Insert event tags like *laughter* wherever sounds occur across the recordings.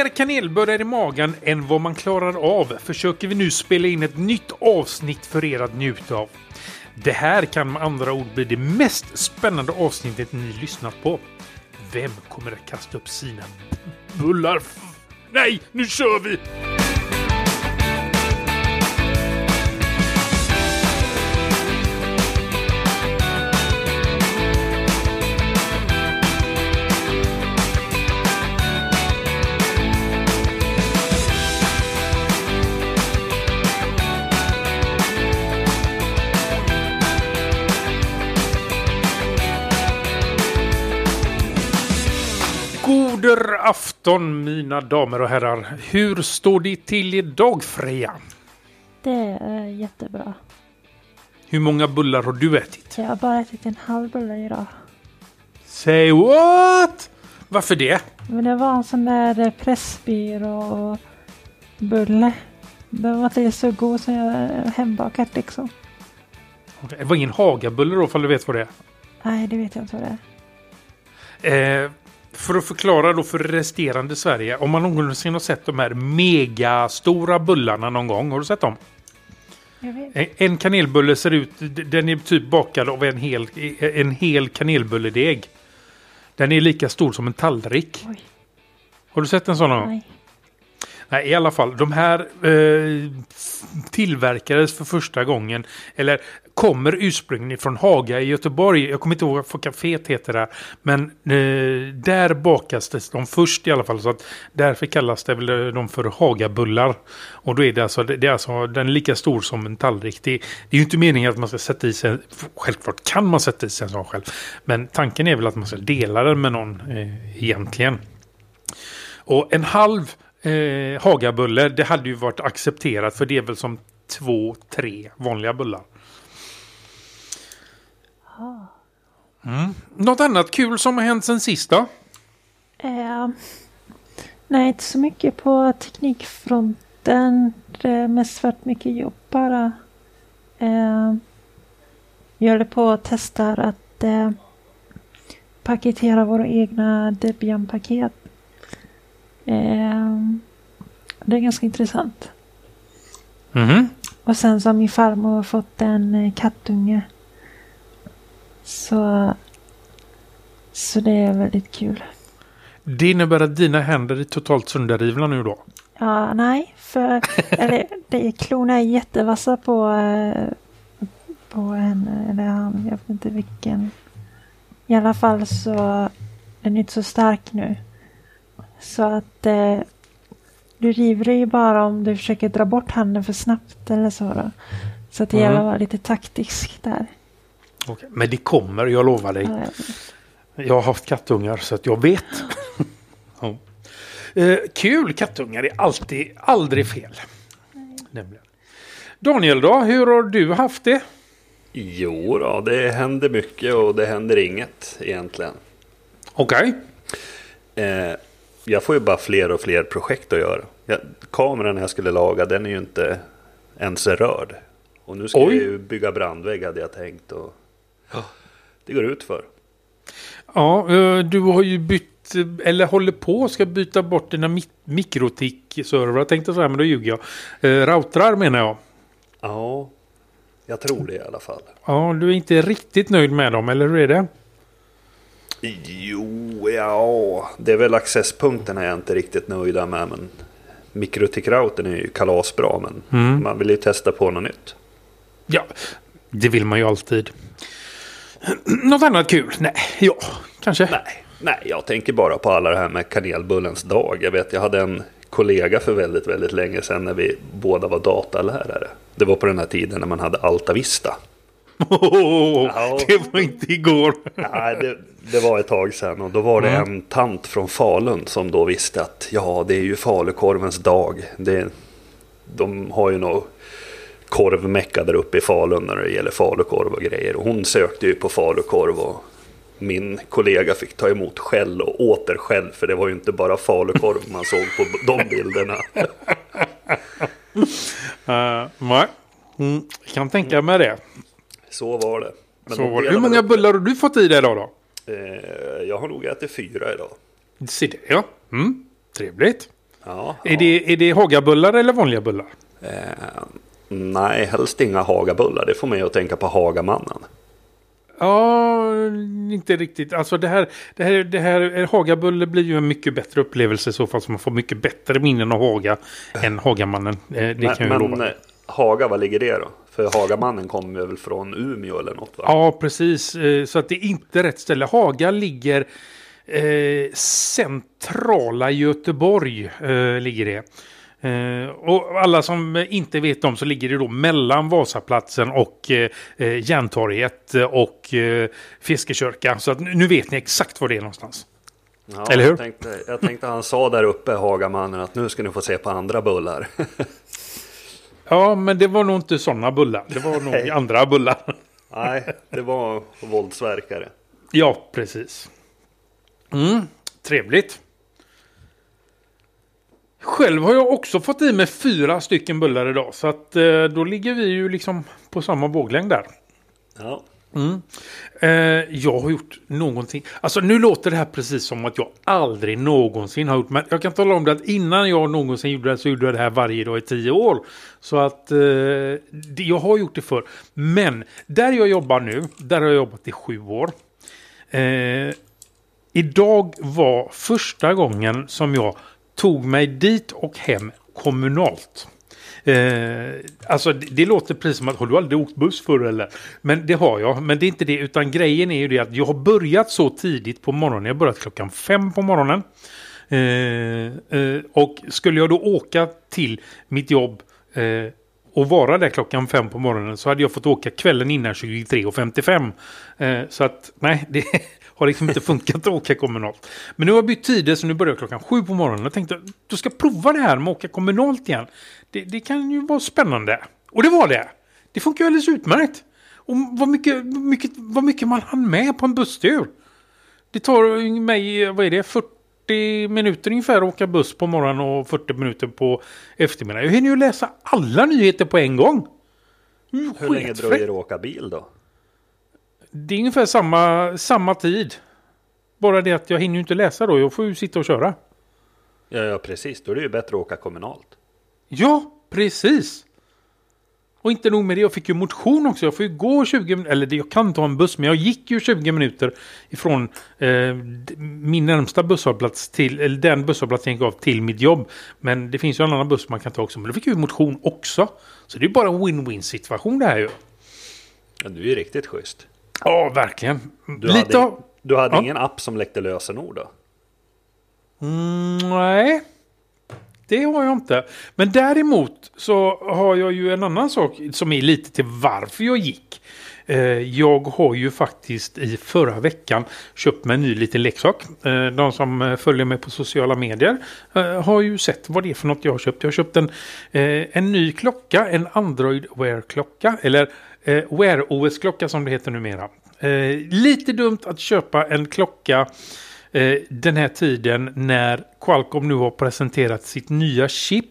Mer kanelbullar i magen än vad man klarar av försöker vi nu spela in ett nytt avsnitt för er att njuta av. Det här kan med andra ord bli det mest spännande avsnittet ni lyssnat på. Vem kommer att kasta upp sina bullar? Nej, nu kör vi! Goder afton mina damer och herrar. Hur står det till idag Freja? Det är jättebra. Hur många bullar har du ätit? Jag har bara ätit en halv bulle idag. Say what? Varför det? Men det var en sån där Pressbyrå-bulle. Den var inte så god som jag hembakat liksom. Det var ingen Hagabulle då, ifall du vet vad det är. Nej, det vet jag inte vad det är. Eh, för att förklara då för resterande Sverige. Om man någonsin har sett de här megastora bullarna någon gång. Har du sett dem? En- kanelbulle ser ut, den är typ bakad av en hel, en hel kanelbulledeg. Den är lika stor som en tallrik. Oj, Har du sett en sån? nej. Nej, i alla fall. De här eh, tillverkades för första gången. Eller kommer ursprungligen från Haga i Göteborg. Jag kommer inte ihåg vad kaféet heter där. Men eh, där bakas de först i alla fall. Så att därför kallas det väl eh, de för Hagabullar. Och då är det alltså, det är alltså den är lika stor som en tallrik. Det, det är ju inte meningen att man ska sätta i sig, självklart kan man sätta i sig en sån själv. Men tanken är väl att man ska dela den med någon eh, egentligen. Och en halv eh, Hagabulle, det hade ju varit accepterat för det är väl som två, tre vanliga bullar. Mm. Något annat kul som har hänt sen sist då? Eh, nej, inte så mycket på teknikfronten. Det är mest varit mycket jobb bara. Eh, jag håller på och testar att eh, paketera våra egna Debian-paket. Eh, det är ganska intressant. Mhm. Och sen så har min farmor fått en eh, kattunge. Så, så det är väldigt kul. Det innebär att dina händer är totalt sönderrivna nu då? Ja, nej, för *laughs* eller, det, klorna är jättevassa på, eh, på henne, eller han, jag vet inte vilken. I alla fall så, den är inte så stark nu. Så att eh, du river ju bara om du försöker dra bort handen för snabbt eller så då. Så att det Mm. gäller att vara lite taktisk där. Okej, Men det kommer, jag lovar dig. Ja, Jag har haft kattungar så att jag vet. ja. *laughs* eh, kul kattungar är alltid, aldrig fel. Nämligen. Daniel då, hur har du haft det? Jo då, det händer mycket och det händer inget egentligen. Okej. Eh, jag får ju bara fler och fler projekt att göra. Jag, kameran jag skulle laga den är ju inte ens rörd. Och nu ska Oj. jag ju bygga brandvägg hade jag tänkt. Och, det går ut för. Ja, eh, du har ju bytt, eller håller på ska byta bort dina mi- mikrotik-servrar. tänkte jag säga, men då ljuger jag. Eh, routrar menar jag. Ja, jag tror det i alla fall. Ja, du är inte riktigt nöjd med dem, eller hur är det? Jo, ja, det är väl accesspunkterna jag är inte riktigt nöjda med. Men mikrotikroutern är ju kalasbra, men Mm. man vill ju testa på något nytt. Ja, det vill man ju alltid. *clears throat* Något annat kul? Nej, ja, kanske. Nej, nej, jag tänker bara på alla det här med kanelbullens dag. Jag vet, jag hade en kollega för väldigt, väldigt länge sedan när vi båda var datalärare. Det var på den här tiden när man hade Alta Vista. Ja. Det var inte igår. Nej, det, det var ett tag sedan och då var det Mm. en tant från Falun som då visste att ja, det är ju falukorvens dag. Det, de har ju nog korvmecka där uppe i Falun när det gäller falukorv och grejer. Och hon sökte ju på falukorv och min kollega fick ta emot skäll och åter skäll för det var ju inte bara falukorv man såg på de bilderna. *laughs* Uh, nej. Mm, jag kan tänka mig det. Så var det. Men Så var det. Hur många bullar har du fått i dig idag då? Eh, jag har nog ätit fyra idag. Se det, ja. Mm. Trevligt. Ja, Är, det, är det Hagabullar eller vanliga bullar? Eh, nej, helst inga Hagabullar. Det får mig att tänka på Hagamannen. Ja, inte riktigt. Alltså det här, det här, det här Hagabulle blir ju en mycket bättre upplevelse i så fall. Så man får mycket bättre minnen av Haga än Hagamannen. Eh, Det Men, kan jag men lova. eh, Haga, vad ligger det då? För Hagamannen kommer väl från Umeå eller något va? Ja, precis. Eh, Så att det är inte rätt ställe. Haga ligger eh, centrala Göteborg. Eh, ligger det. Eh, och alla som inte vet om så ligger det då mellan Vasaplatsen och eh, eh, Järntorget och eh, Fiskekörka. Så att nu nu vet ni exakt var det är någonstans. Ja, eller hur? Jag tänkte, jag tänkte han sa där uppe, Hagamannen, att nu ska ni få se på andra bullar. *laughs* Ja, men det var nog inte sådana bullar. Det var nog Nej. andra bullar. *laughs* nej, det var våldsverkare. Ja, precis. Mm, trevligt. Själv har jag också fått i mig fyra stycken bullar idag. Så att eh, då ligger vi ju liksom på samma våglängd där. Ja, Mm. Eh, jag har gjort någonting. Alltså nu låter det här precis som att jag aldrig någonsin har gjort. Men jag kan tala om det att innan jag någonsin gjorde det så gjorde jag det här varje dag i tio år. Så att eh, det, jag har gjort det för. Men där jag jobbar nu, där har jag jobbat i sju år. Eh, idag var första gången som jag tog mig dit och hem kommunalt. Eh, alltså det, det låter precis som att har du aldrig åkt buss förr eller? Men det har jag. Men det är inte det. Utan grejen är ju det att jag har börjat så tidigt på morgonen. Jag har börjat klockan fem på morgonen. Eh, eh, och skulle jag då åka till mitt jobb eh, och vara där klockan fem på morgonen så hade jag fått åka kvällen innan 23.55. Eh, så att nej, det har liksom inte funkat att åka kommunalt. Men nu har jag bytt tider så nu börjar jag klockan sju på morgonen. Jag tänkte du ska prova det här med att åka kommunalt igen. Det, det kan ju vara spännande. Och det var det. Det funkar ju alldeles utmärkt. Och vad mycket, mycket, vad mycket man hann med på en busstur. Det tar mig, vad är det, 40 minuter ungefär att åka buss på morgonen och 40 minuter på eftermiddagen. Jag hinner ju läsa alla nyheter på en gång. Mm, hur länge dröjer det att åka bil då? Det är ungefär samma, samma tid. Bara det att jag hinner ju inte läsa då. Jag får ju sitta och köra. Ja, ja, precis. Då är det ju bättre att åka kommunalt. Ja, precis. Och inte nog med det, jag fick ju motion också. Jag får ju gå 20 minuter, eller jag kan ta en buss, men jag gick ju 20 minuter ifrån eh, min närmsta busshållplats till, eller den busshållplatsen jag gav till mitt jobb. Men det finns ju en annan buss man kan ta också, men då fick jag ju motion också. Så det är bara en win-win situation det här ju. Ja, du är ju riktigt schysst. Ja, verkligen. Du Lite hade, av... du hade Ja. ingen app som läckte lösenord då? Mm, nej, det har jag inte. Men däremot så har jag ju en annan sak som är lite till varför jag gick. Eh, Jag har ju faktiskt i förra veckan köpt mig en ny liten leksak. Eh, De som följer mig på sociala medier eh, har ju sett vad det är för något jag har köpt. Jag har köpt en, en ny klocka, en Android Wear-klocka. Eller eh, Wear OS-klocka som det heter numera. Eh, Lite dumt att köpa en klocka eh, den här tiden när Qualcomm nu har presenterat sitt nya chip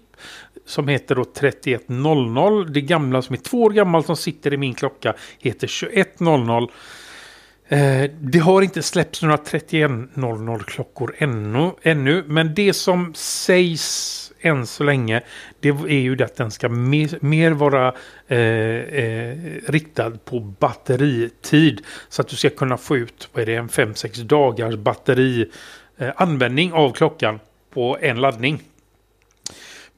som heter då 3100. Det gamla som är två år gammalt som sitter i min klocka heter 2100. Eh, det har inte släppts några 3100 klockor ännu, ännu, men det som sägs än så länge det är ju det att den ska mer, mer vara eh, eh, riktad på batteritid så att du ska kunna få ut vad är det, en 5-6 dagars batterianvändning eh, av klockan på en laddning.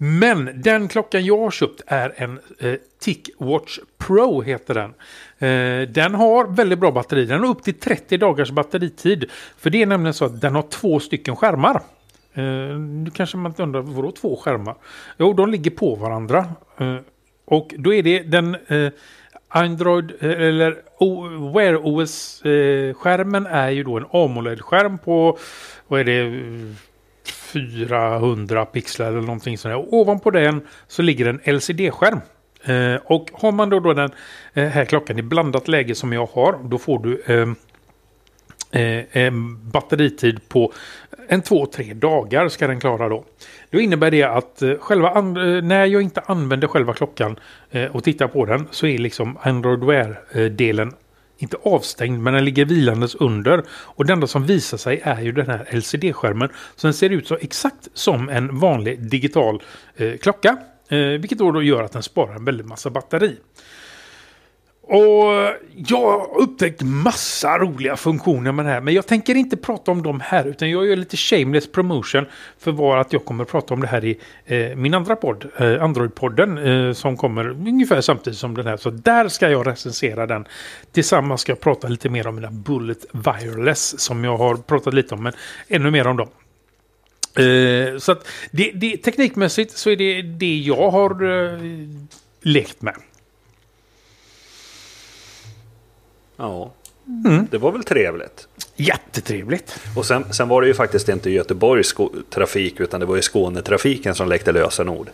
Men den klockan jag har köpt är en eh, TicWatch Pro heter den. Eh, den har väldigt bra batteri. Den har upp till 30 dagars batteritid. För det är nämligen så att den har två stycken skärmar. Eh, nu kanske man undrar, vadå två skärmar? Jo, de ligger på varandra. Eh, och då är det den eh, Android eh, eller O- Wear OS-skärmen eh, är ju då en AMOLED-skärm på vad är det? 400 pixlar eller någonting sådär. Och ovanpå den så ligger en LCD-skärm. Eh, och har man då, då den eh, här klockan i blandat läge som jag har, då får du eh, eh, en batteritid på en två, tre dagar ska den klara då. Då innebär det att eh, själva eh, när jag inte använder själva klockan eh, och tittar på den så är liksom Android Wear-delen inte avstängd, men den ligger vilandes under. Och det enda som visar sig är ju den här LCD-skärmen. Så den ser ut så exakt som en vanlig digital eh, klocka. Eh, vilket då, då gör att den sparar en väldigt massa batteri. Och jag har upptäckt massa roliga funktioner med det här. Men jag tänker inte prata om dem här. Utan jag gör lite shameless promotion. För var att jag kommer prata om det här i eh, min andra podd. Eh, Android-podden. Eh, som kommer ungefär samtidigt som den här. Så där ska jag recensera den. Tillsammans ska jag prata lite mer om mina Bullet Wireless. Som jag har pratat lite om. Men ännu mer om dem. Eh, så att det, det, teknikmässigt så är det det jag har eh, lekt med. Ja, mm. det var väl trevligt. Jättetrevligt. Och sen, sen var det ju faktiskt inte Göteborgs trafik utan det var ju Skånetrafiken som läckte lösenord.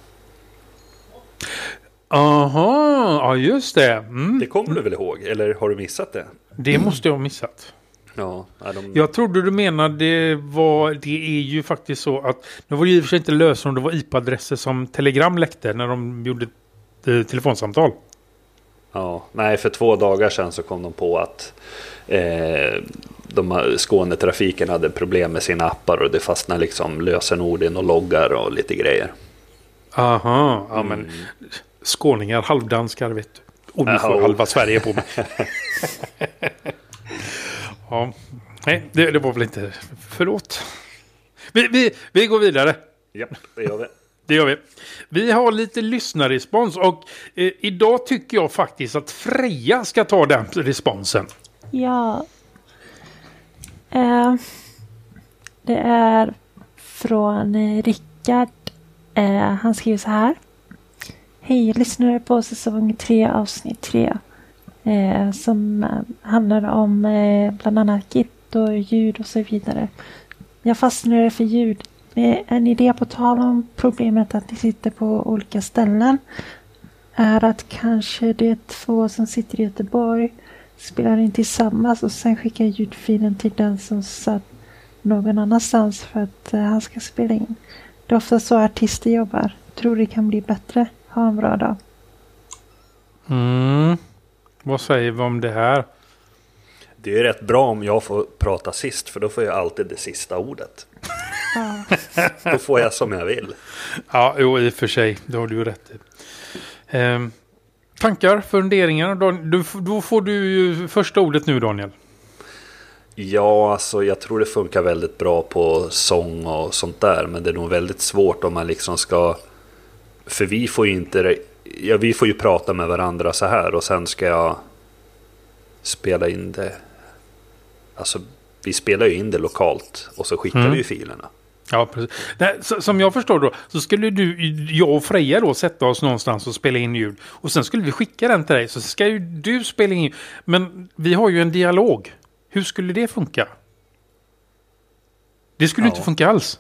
Aha, ja just det. Mm. Det kommer du väl ihåg? Eller har du missat det? Det måste jag ha missat. Ja, de... Jag trodde du menade var, det är ju faktiskt så att, nu var det i och för sig inte lösenord, det var IP-adresser som Telegram läckte när de gjorde eh, telefonsamtal. Ja, nej, för två dagar sedan så kom de på att eh, de, Skånetrafiken hade problem med sina appar och det fastnade liksom lösenord in och loggar och lite grejer. Aha, ja men mm. skåningar, halvdanskar vet du. Och nu får halva Sverige på mig. *laughs* *laughs* ja, nej, det, det, var väl inte... Förlåt. Vi, vi, vi går vidare. Ja, det gör vi. Det gör vi. Vi har lite lyssnarrespons och eh, idag tycker jag faktiskt att Freja ska ta den responsen. Ja. Eh, det är från eh, Rickard. Eh, han skriver så här. Hej, jag lyssnade på säsong 3 avsnitt 3. Eh, som eh, handlar om eh, bland annat git och ljud och så vidare. Jag fastnade för ljud en idé på tal om problemet att ni sitter på olika ställen är att kanske de två som sitter i Göteborg spelar in tillsammans och sen skickar ljudfilen till den som satt någon annanstans för att uh, han ska spela in. Det är ofta så artister jobbar. Tror det kan bli bättre. Ha en bra dag. Mm. Vad säger vi om det här? Det är rätt bra om jag får prata sist för då får jag alltid det sista ordet. Då får jag som jag vill. Ja, jo, i och för sig. Det har du ju rätt i. Eh, tankar, funderingar? Då, då får du ju första ordet nu, Daniel. Ja, alltså jag tror det funkar väldigt bra på sång och sånt där. Men det är nog väldigt svårt om man liksom ska... För vi får ju inte... Ja, vi får ju prata med varandra så här och sen ska jag spela in det. Alltså, vi spelar ju in det lokalt och så skickar mm. vi filerna. Ja, precis. Nej, som jag förstår då, så skulle du, jag och Freja då sätta oss någonstans och spela in ljud. Och sen skulle vi skicka den till dig, så ska ju du spela in. Men vi har ju en dialog. Hur skulle det funka? Det skulle ja. inte funka alls.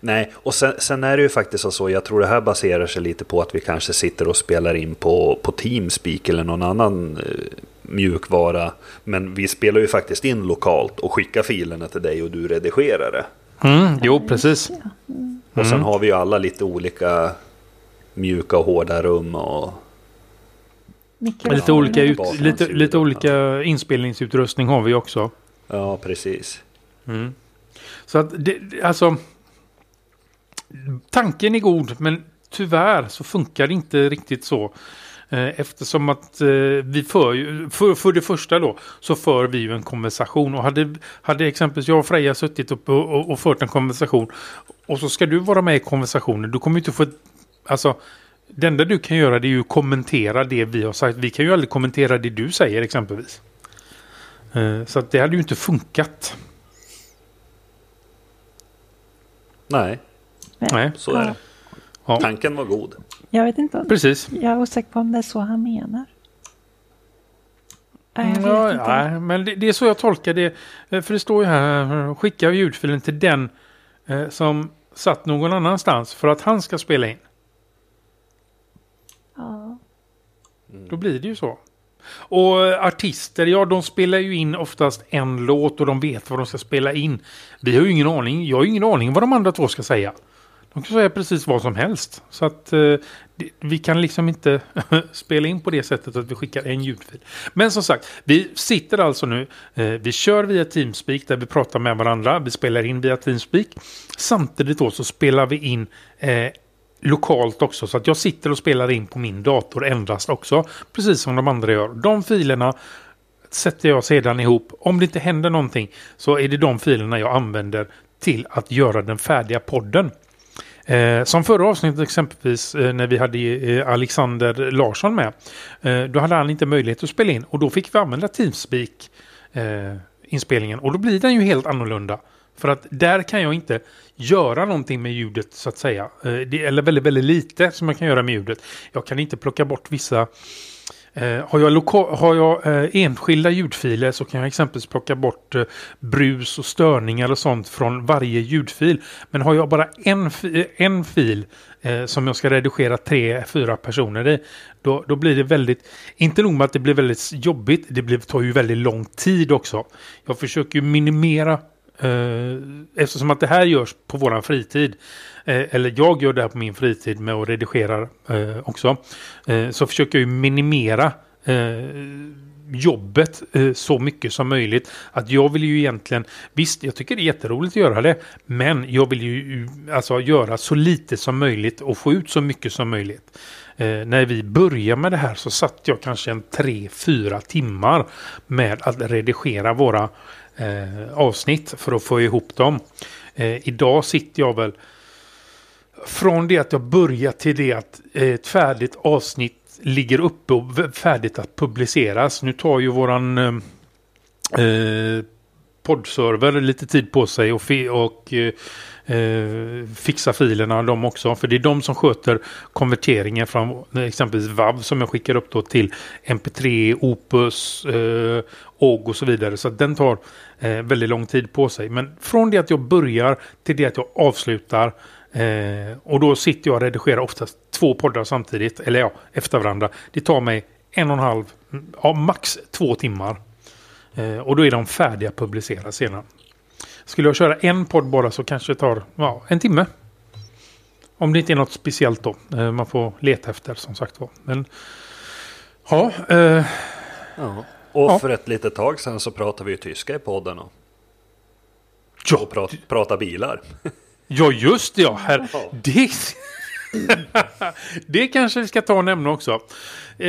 Nej, och sen, sen, är det ju faktiskt så, jag tror det här baserar sig lite på att vi kanske sitter och spelar in på, på Teamspeak eller någon annan eh, mjukvara. Men vi spelar ju faktiskt in lokalt och skickar filerna till dig och du redigerar det. Mm, jo, precis. Mm. Och sen har vi ju alla lite olika mjuka och hårda rum och... Lite olika, ut, lite, lite olika inspelningsutrustning har vi också. Ja, precis. Mm. Så att det, alltså... Tanken är god, men tyvärr så funkar det inte riktigt så. Eh, eftersom att eh, vi för, för, för det första då, så för vi ju en konversation. Och hade, hade exempelvis jag och Freja suttit upp och, och, och fört en konversation. Och så ska du vara med i konversationen. Du kommer inte få... Alltså, det enda du kan göra det är ju kommentera det vi har sagt. Vi kan ju aldrig kommentera det du säger exempelvis. Eh, så att det hade ju inte funkat. Nej. Nej. Så är det. Ja. Tanken var god. Jag vet inte. Precis. Jag är osäker på om det är så han menar. Nej, ja, ja, men det, det, är så jag tolkar det. Eh, för det står ju här, skicka ljudfilen till den eh, som satt någon annanstans för att han ska spela in. Ja. Då blir det ju så. Och eh, artister, ja de spelar ju in oftast en låt och de vet vad de ska spela in. Vi har ju ingen aning, jag har ju ingen aning vad de andra två ska säga. De kan säga precis vad som helst. Så att eh, vi kan liksom inte *laughs* spela in på det sättet att vi skickar en ljudfil. Men som sagt, vi sitter alltså nu, eh, vi kör via Teamspeak där vi pratar med varandra. Vi spelar in via Teamspeak. Samtidigt då så spelar vi in eh, lokalt också. Så att jag sitter och spelar in på min dator endast också. Precis som de andra gör. De filerna sätter jag sedan ihop. Om det inte händer någonting så är det de filerna jag använder till att göra den färdiga podden. Eh, som förra avsnittet exempelvis eh, när vi hade eh, Alexander Larsson med. Eh, då hade han inte möjlighet att spela in och då fick vi använda Teamspeak eh, inspelningen och då blir den ju helt annorlunda. För att där kan jag inte göra någonting med ljudet så att säga. Eh, det, eller väldigt, väldigt lite som jag kan göra med ljudet. Jag kan inte plocka bort vissa Eh, har jag, har jag eh, enskilda ljudfiler så kan jag exempelvis plocka bort eh, brus och störningar och sånt från varje ljudfil. Men har jag bara en, fi eh, en fil eh, som jag ska redigera tre, fyra personer i, då, då blir det väldigt, inte nog med att det blir väldigt jobbigt, det blir, tar ju väldigt lång tid också. Jag försöker ju minimera Eh, eftersom att det här görs på våran fritid, eh, eller jag gör det här på min fritid med att redigera eh, också, eh, så försöker jag minimera eh, jobbet eh, så mycket som möjligt. Att jag vill ju egentligen, visst jag tycker det är jätteroligt att göra det, men jag vill ju alltså göra så lite som möjligt och få ut så mycket som möjligt. Eh, när vi började med det här så satt jag kanske en tre, fyra timmar med att redigera våra eh, avsnitt för att få ihop dem. Eh, idag sitter jag väl från det att jag börjar till det att eh, ett färdigt avsnitt ligger uppe och färdigt att publiceras. Nu tar ju våran eh, eh poddserver lite tid på sig och, och eh, eh, fixa filerna de också. För det är de som sköter konverteringen från exempelvis WAV som jag skickar upp då till MP3, Opus, eh, OG och så vidare. Så den tar eh, väldigt lång tid på sig. Men från det att jag börjar till det att jag avslutar eh, och då sitter jag och redigerar oftast två poddar samtidigt. Eller ja, efter varandra. Det tar mig en och en halv, ja, max två timmar. Eh, och då är de färdiga att publiceras senare. Skulle jag köra en podd bara så kanske det tar ja, en timme. Om det inte är något speciellt då. Eh, man får leta efter som sagt var. Men ja. Eh, ja. Och ja. för ett litet tag sedan så pratade vi ju tyska i podden. Och, ja. och prat, prata bilar. *laughs* ja just det ja. Här, det, *laughs* det kanske vi ska ta och nämna också. Eh,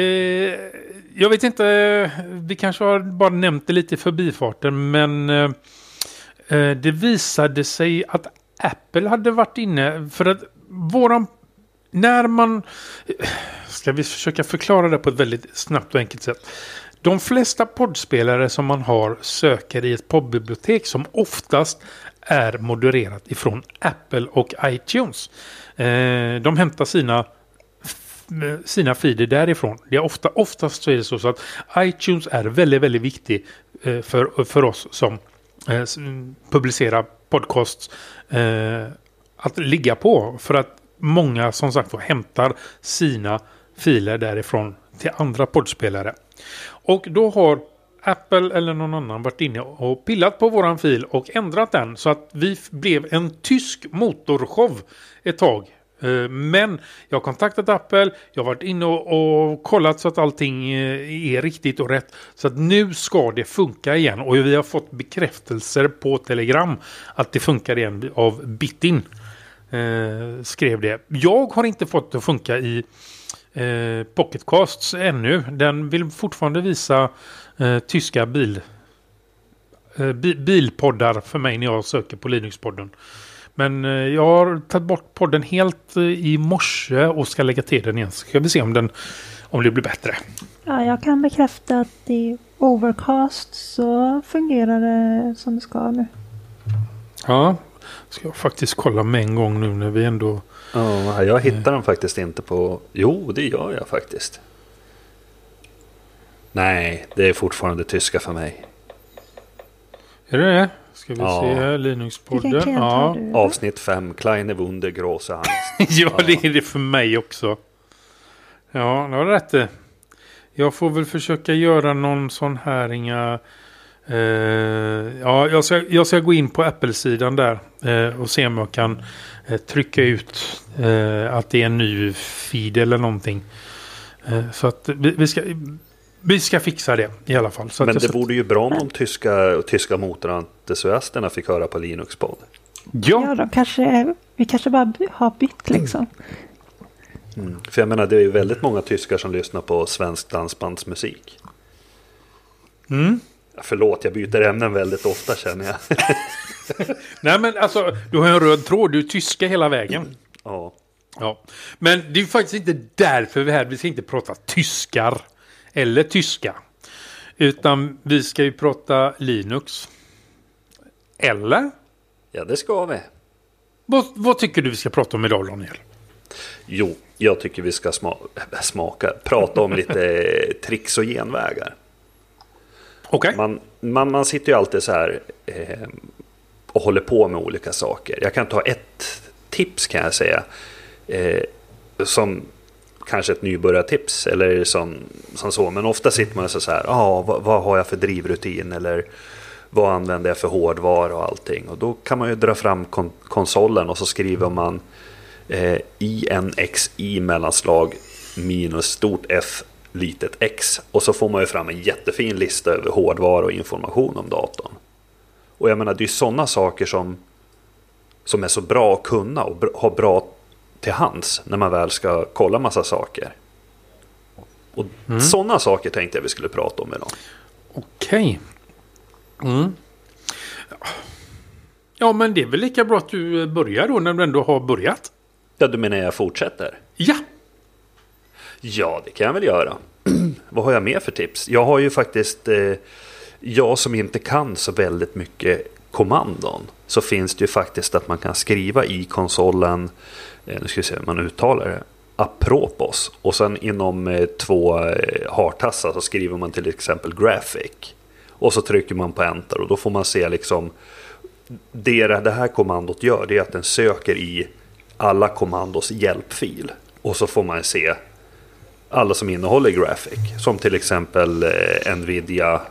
jag vet inte, vi kanske har bara nämnt det lite i förbifarten men eh, Eh, det visade sig att Apple hade varit inne för att våran när man ska vi försöka förklara det på ett väldigt snabbt och enkelt sätt. De flesta poddspelare som man har söker i ett poddbibliotek som oftast är modererat ifrån Apple och iTunes. Eh, de hämtar sina sina feeder därifrån. Det är ofta, oftast så är det så, att iTunes är väldigt, väldigt viktig eh, för, för oss som eh, publicerar podcasts att ligga på. För att många som sagt hämtar sina filer därifrån till andra poddspelare. Och då har Apple eller någon annan varit inne och pillat på våran fil och ändrat den så att vi blev en tysk motorshow ett tag eh, men jag har kontaktat Apple, jag har varit inne och, kollat så att allting eh, är riktigt och rätt. Så att nu ska det funka igen och vi har fått bekräftelser på Telegram att det funkar igen av Bitin. Eh, skrev det. Jag har inte fått det att funka i eh, Pocketcasts ännu. Den vill fortfarande visa eh, tyska bil, eh, bilpoddar för mig när jag söker på Linux-podden. Men eh, jag har tagit bort podden helt eh, i morse och ska lägga till den igen. Så ska vi se om, den, om det blir bättre. Ja, jag kan bekräfta att i Overcast så fungerar det som det ska nu. Ja, ska jag faktiskt kolla med en gång nu när vi ändå... Ja, jag hittar den faktiskt inte på... Jo, det gör jag faktiskt. Nej, det är fortfarande tyska för mig. Är det det? Ska vi ja. se här, Linux-podden. Ja. Avsnitt 5, Kleine Wunder, Große Angst. *laughs* ja, ja, det är det för mig också. Ja, det har rätt Jag får väl försöka göra någon sån här inga Eh, ja, jag ska, jag ska gå in på Apple-sidan där eh, och se om jag kan eh, trycka ut att det är en ny feed eller någonting. Så att vi, vi, ska, vi ska fixa det i alla fall. Så Men att det vore ju bra om de tyska, tyska motorentusiasterna fick höra på Linux-podd. Ja, ja, de kanske, vi kanske bara har bytt liksom. För jag menar, det är ju väldigt många tyskar som lyssnar på svensk dansbandsmusik. mm. Förlåt, jag byter ämnen väldigt ofta känner jag. *laughs* Nej men alltså, du har en röd tråd. Du är tyska hela vägen. ja. Ja, men det är faktiskt inte därför vi är här. Vi ska inte prata tyskar eller tyska. Utan vi ska ju prata Linux. Eller? ja, det ska vi. Vad, vad tycker du vi ska prata om idag Daniel? Jo, jag tycker vi ska sma smaka, prata om lite *laughs* tricks och genvägar. Okay. Man, man, man sitter ju alltid så här eh, och håller på med olika saker. Jag kan ta ett tips kan jag säga. Eh, som kanske ett nybörjartips eller som, som så. Men ofta sitter man så här, ah, vad, vad har jag för drivrutin eller vad använder jag för hårdvara och allting. Och då kan man ju dra fram kon konsolen och så skriver man eh, INXI mellanslag minus stort F litet x. Och så får man ju fram en jättefin lista över hårdvara och information om datorn. Och jag menar det är sådana saker som, som är så bra att kunna och ha bra till hands när man väl ska kolla massa saker. Och sådana saker tänkte jag vi skulle prata om idag. Okej. Mm. Ja, men det är väl lika bra att du börjar då när du ändå har börjat. Ja, du menar jag fortsätter? Ja, Ja, det kan jag väl göra. *clears throat* Vad har jag mer för tips? Jag har ju faktiskt, eh, jag som inte kan så väldigt mycket kommandon, så finns det ju faktiskt att man kan skriva i konsolen, eh, nu ska vi se hur man uttalar det, apropos. Och sen inom eh, två eh, hartassar så skriver man till exempel graphic. Och så trycker man på enter och då får man se liksom det det här kommandot gör det är att den söker i alla kommandos hjälpfil. Och så får man se alla som innehåller graphic. Som till exempel eh, Nvidia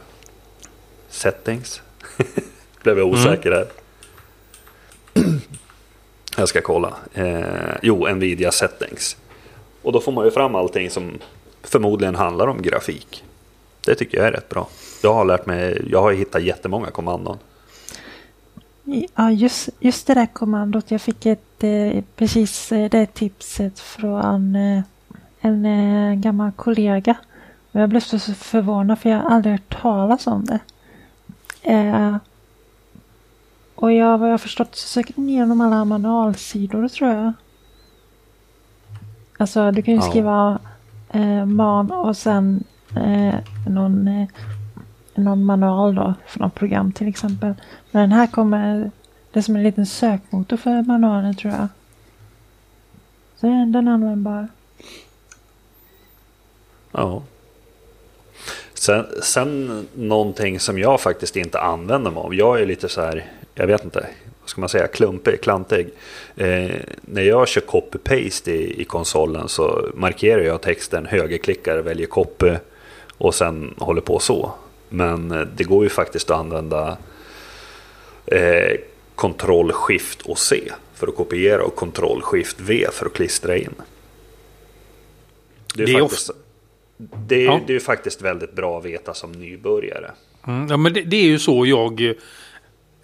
settings. *laughs* Blev jag osäker där. jag ska kolla. Eh, jo, Nvidia settings. Och då får man ju fram allting som förmodligen handlar om grafik. Det tycker jag är rätt bra. Jag har lärt mig, jag har hittat jättemånga kommandon. Ja, just, just det där kommandot. Jag fick ett, eh, precis eh, det tipset från eh, en eh, gammal kollega. Och jag blev så förvånad för jag har aldrig hört talas om det. Eh, och jag, vad jag har förstått så söker den igenom alla manualsidor tror jag. Alltså du kan ju Ja. skriva eh, man och sen eh, någon, eh, någon manual då för något program till exempel. Men den här kommer, det är som en liten sökmotor för manualen tror jag. Så den är användbar. Ja. Sen, sen någonting som jag faktiskt inte använder mig av. Jag är lite så här, jag vet inte, vad ska man säga, klumpig, klantig. Eh, när jag kör copy-paste i, i konsolen så markerar jag texten högerklickar, väljer copy och sen håller på så. Men eh, det går ju faktiskt att använda eh, Ctrl Shift och C för att kopiera och Ctrl Shift V för att klistra in. Det är, Det är faktiskt, det är, Ja. det är faktiskt väldigt bra att veta som nybörjare. Mm, ja, men det, det är ju så jag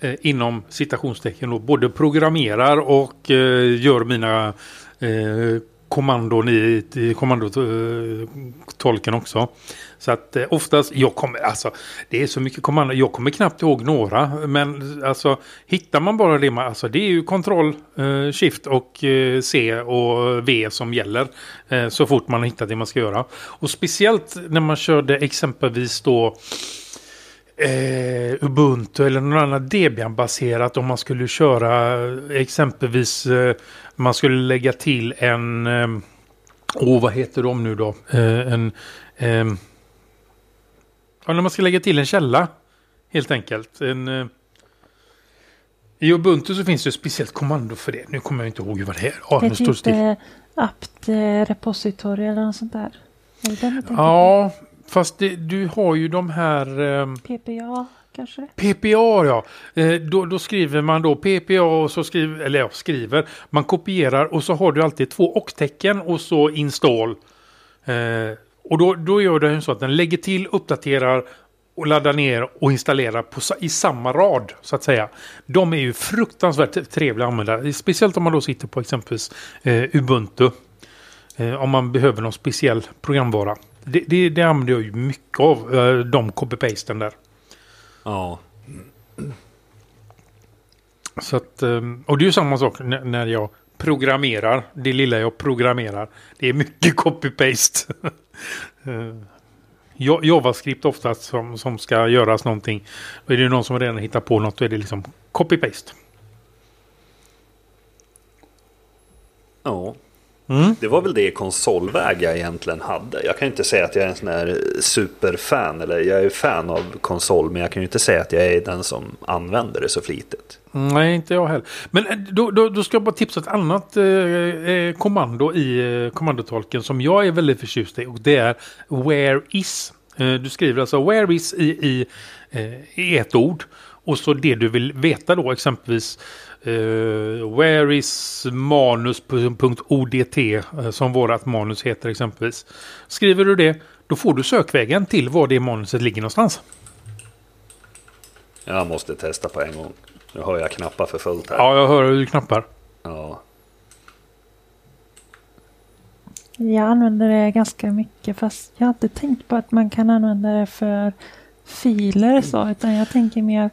eh, inom citationstecken då, både programmerar och eh, gör mina eh, kommandon i, i kommandotolken också. Så att eh, oftast, jag kommer, alltså det är så mycket kommandon, jag kommer knappt ihåg några. Men alltså hittar man bara det, man, alltså det är ju kontroll, eh, shift och eh, C och eh, V som gäller. Eh, så fort man har hittat det man ska göra. Och speciellt när man körde exempelvis då eh, Ubuntu eller någon annan Debian-baserat om man skulle köra eh, exempelvis eh, man skulle lägga till en eh, Åh, vad heter de nu då? Eh, en, eh, ja, när man ska lägga till en källa helt enkelt. En, eh, I Ubuntu så finns det ett speciellt kommando för det. Nu kommer jag inte ihåg vad det är. Ja, det är typ eh, apt eh, repository eller något sånt där. Ja, fast det, du har ju de här... ehm, PPA kanske? PPA ja. Eh, då, då, skriver man då PPA och så skriver, eller ja, skriver. Man kopierar och så har du alltid två och-tecken och så install. Eh, och då, då gör den så att den lägger till, uppdaterar och laddar ner och installerar på, i samma rad så att säga. De är ju fruktansvärt trevliga att använda. Speciellt om man då sitter på exempelvis eh, Ubuntu. Eh, om man behöver någon speciell programvara. Det, det, det använder jag ju mycket av, eh, de copy-pasten där. Ja. Så att, eh, och det är ju samma sak när jag programmerar. Det lilla jag programmerar. Det är mycket *laughs* copy-paste. Eh, JavaScript oftast som, som ska göras någonting. Är det någon som redan hittat på något då är det liksom copy-paste. Ja. Mm. Det var väl det konsolväg jag egentligen hade. Jag kan inte säga att jag är en sån här superfan. Eller jag är fan av konsol. Men jag kan ju inte säga att jag är den som använder det så flitigt. Nej, inte jag heller. Men eh, då, då, då ska jag bara tipsa ett annat eh, eh, kommando i eh, kommandotolken som jag är väldigt förtjust i. Och det är Where is. Eh, du skriver alltså Where is i, i, eh, i ett ord. Och så det du vill veta då exempelvis Uh, where is manus.odt som vårat manus heter exempelvis. Skriver du det, då får du sökvägen till var det manuset ligger någonstans. Jag måste testa på en gång. Nu hör jag knappar för fullt här. Ja, jag hör hur du knappar. Ja. Jag använder det ganska mycket fast jag har inte tänkt på att man kan använda det för filer så utan jag tänker mer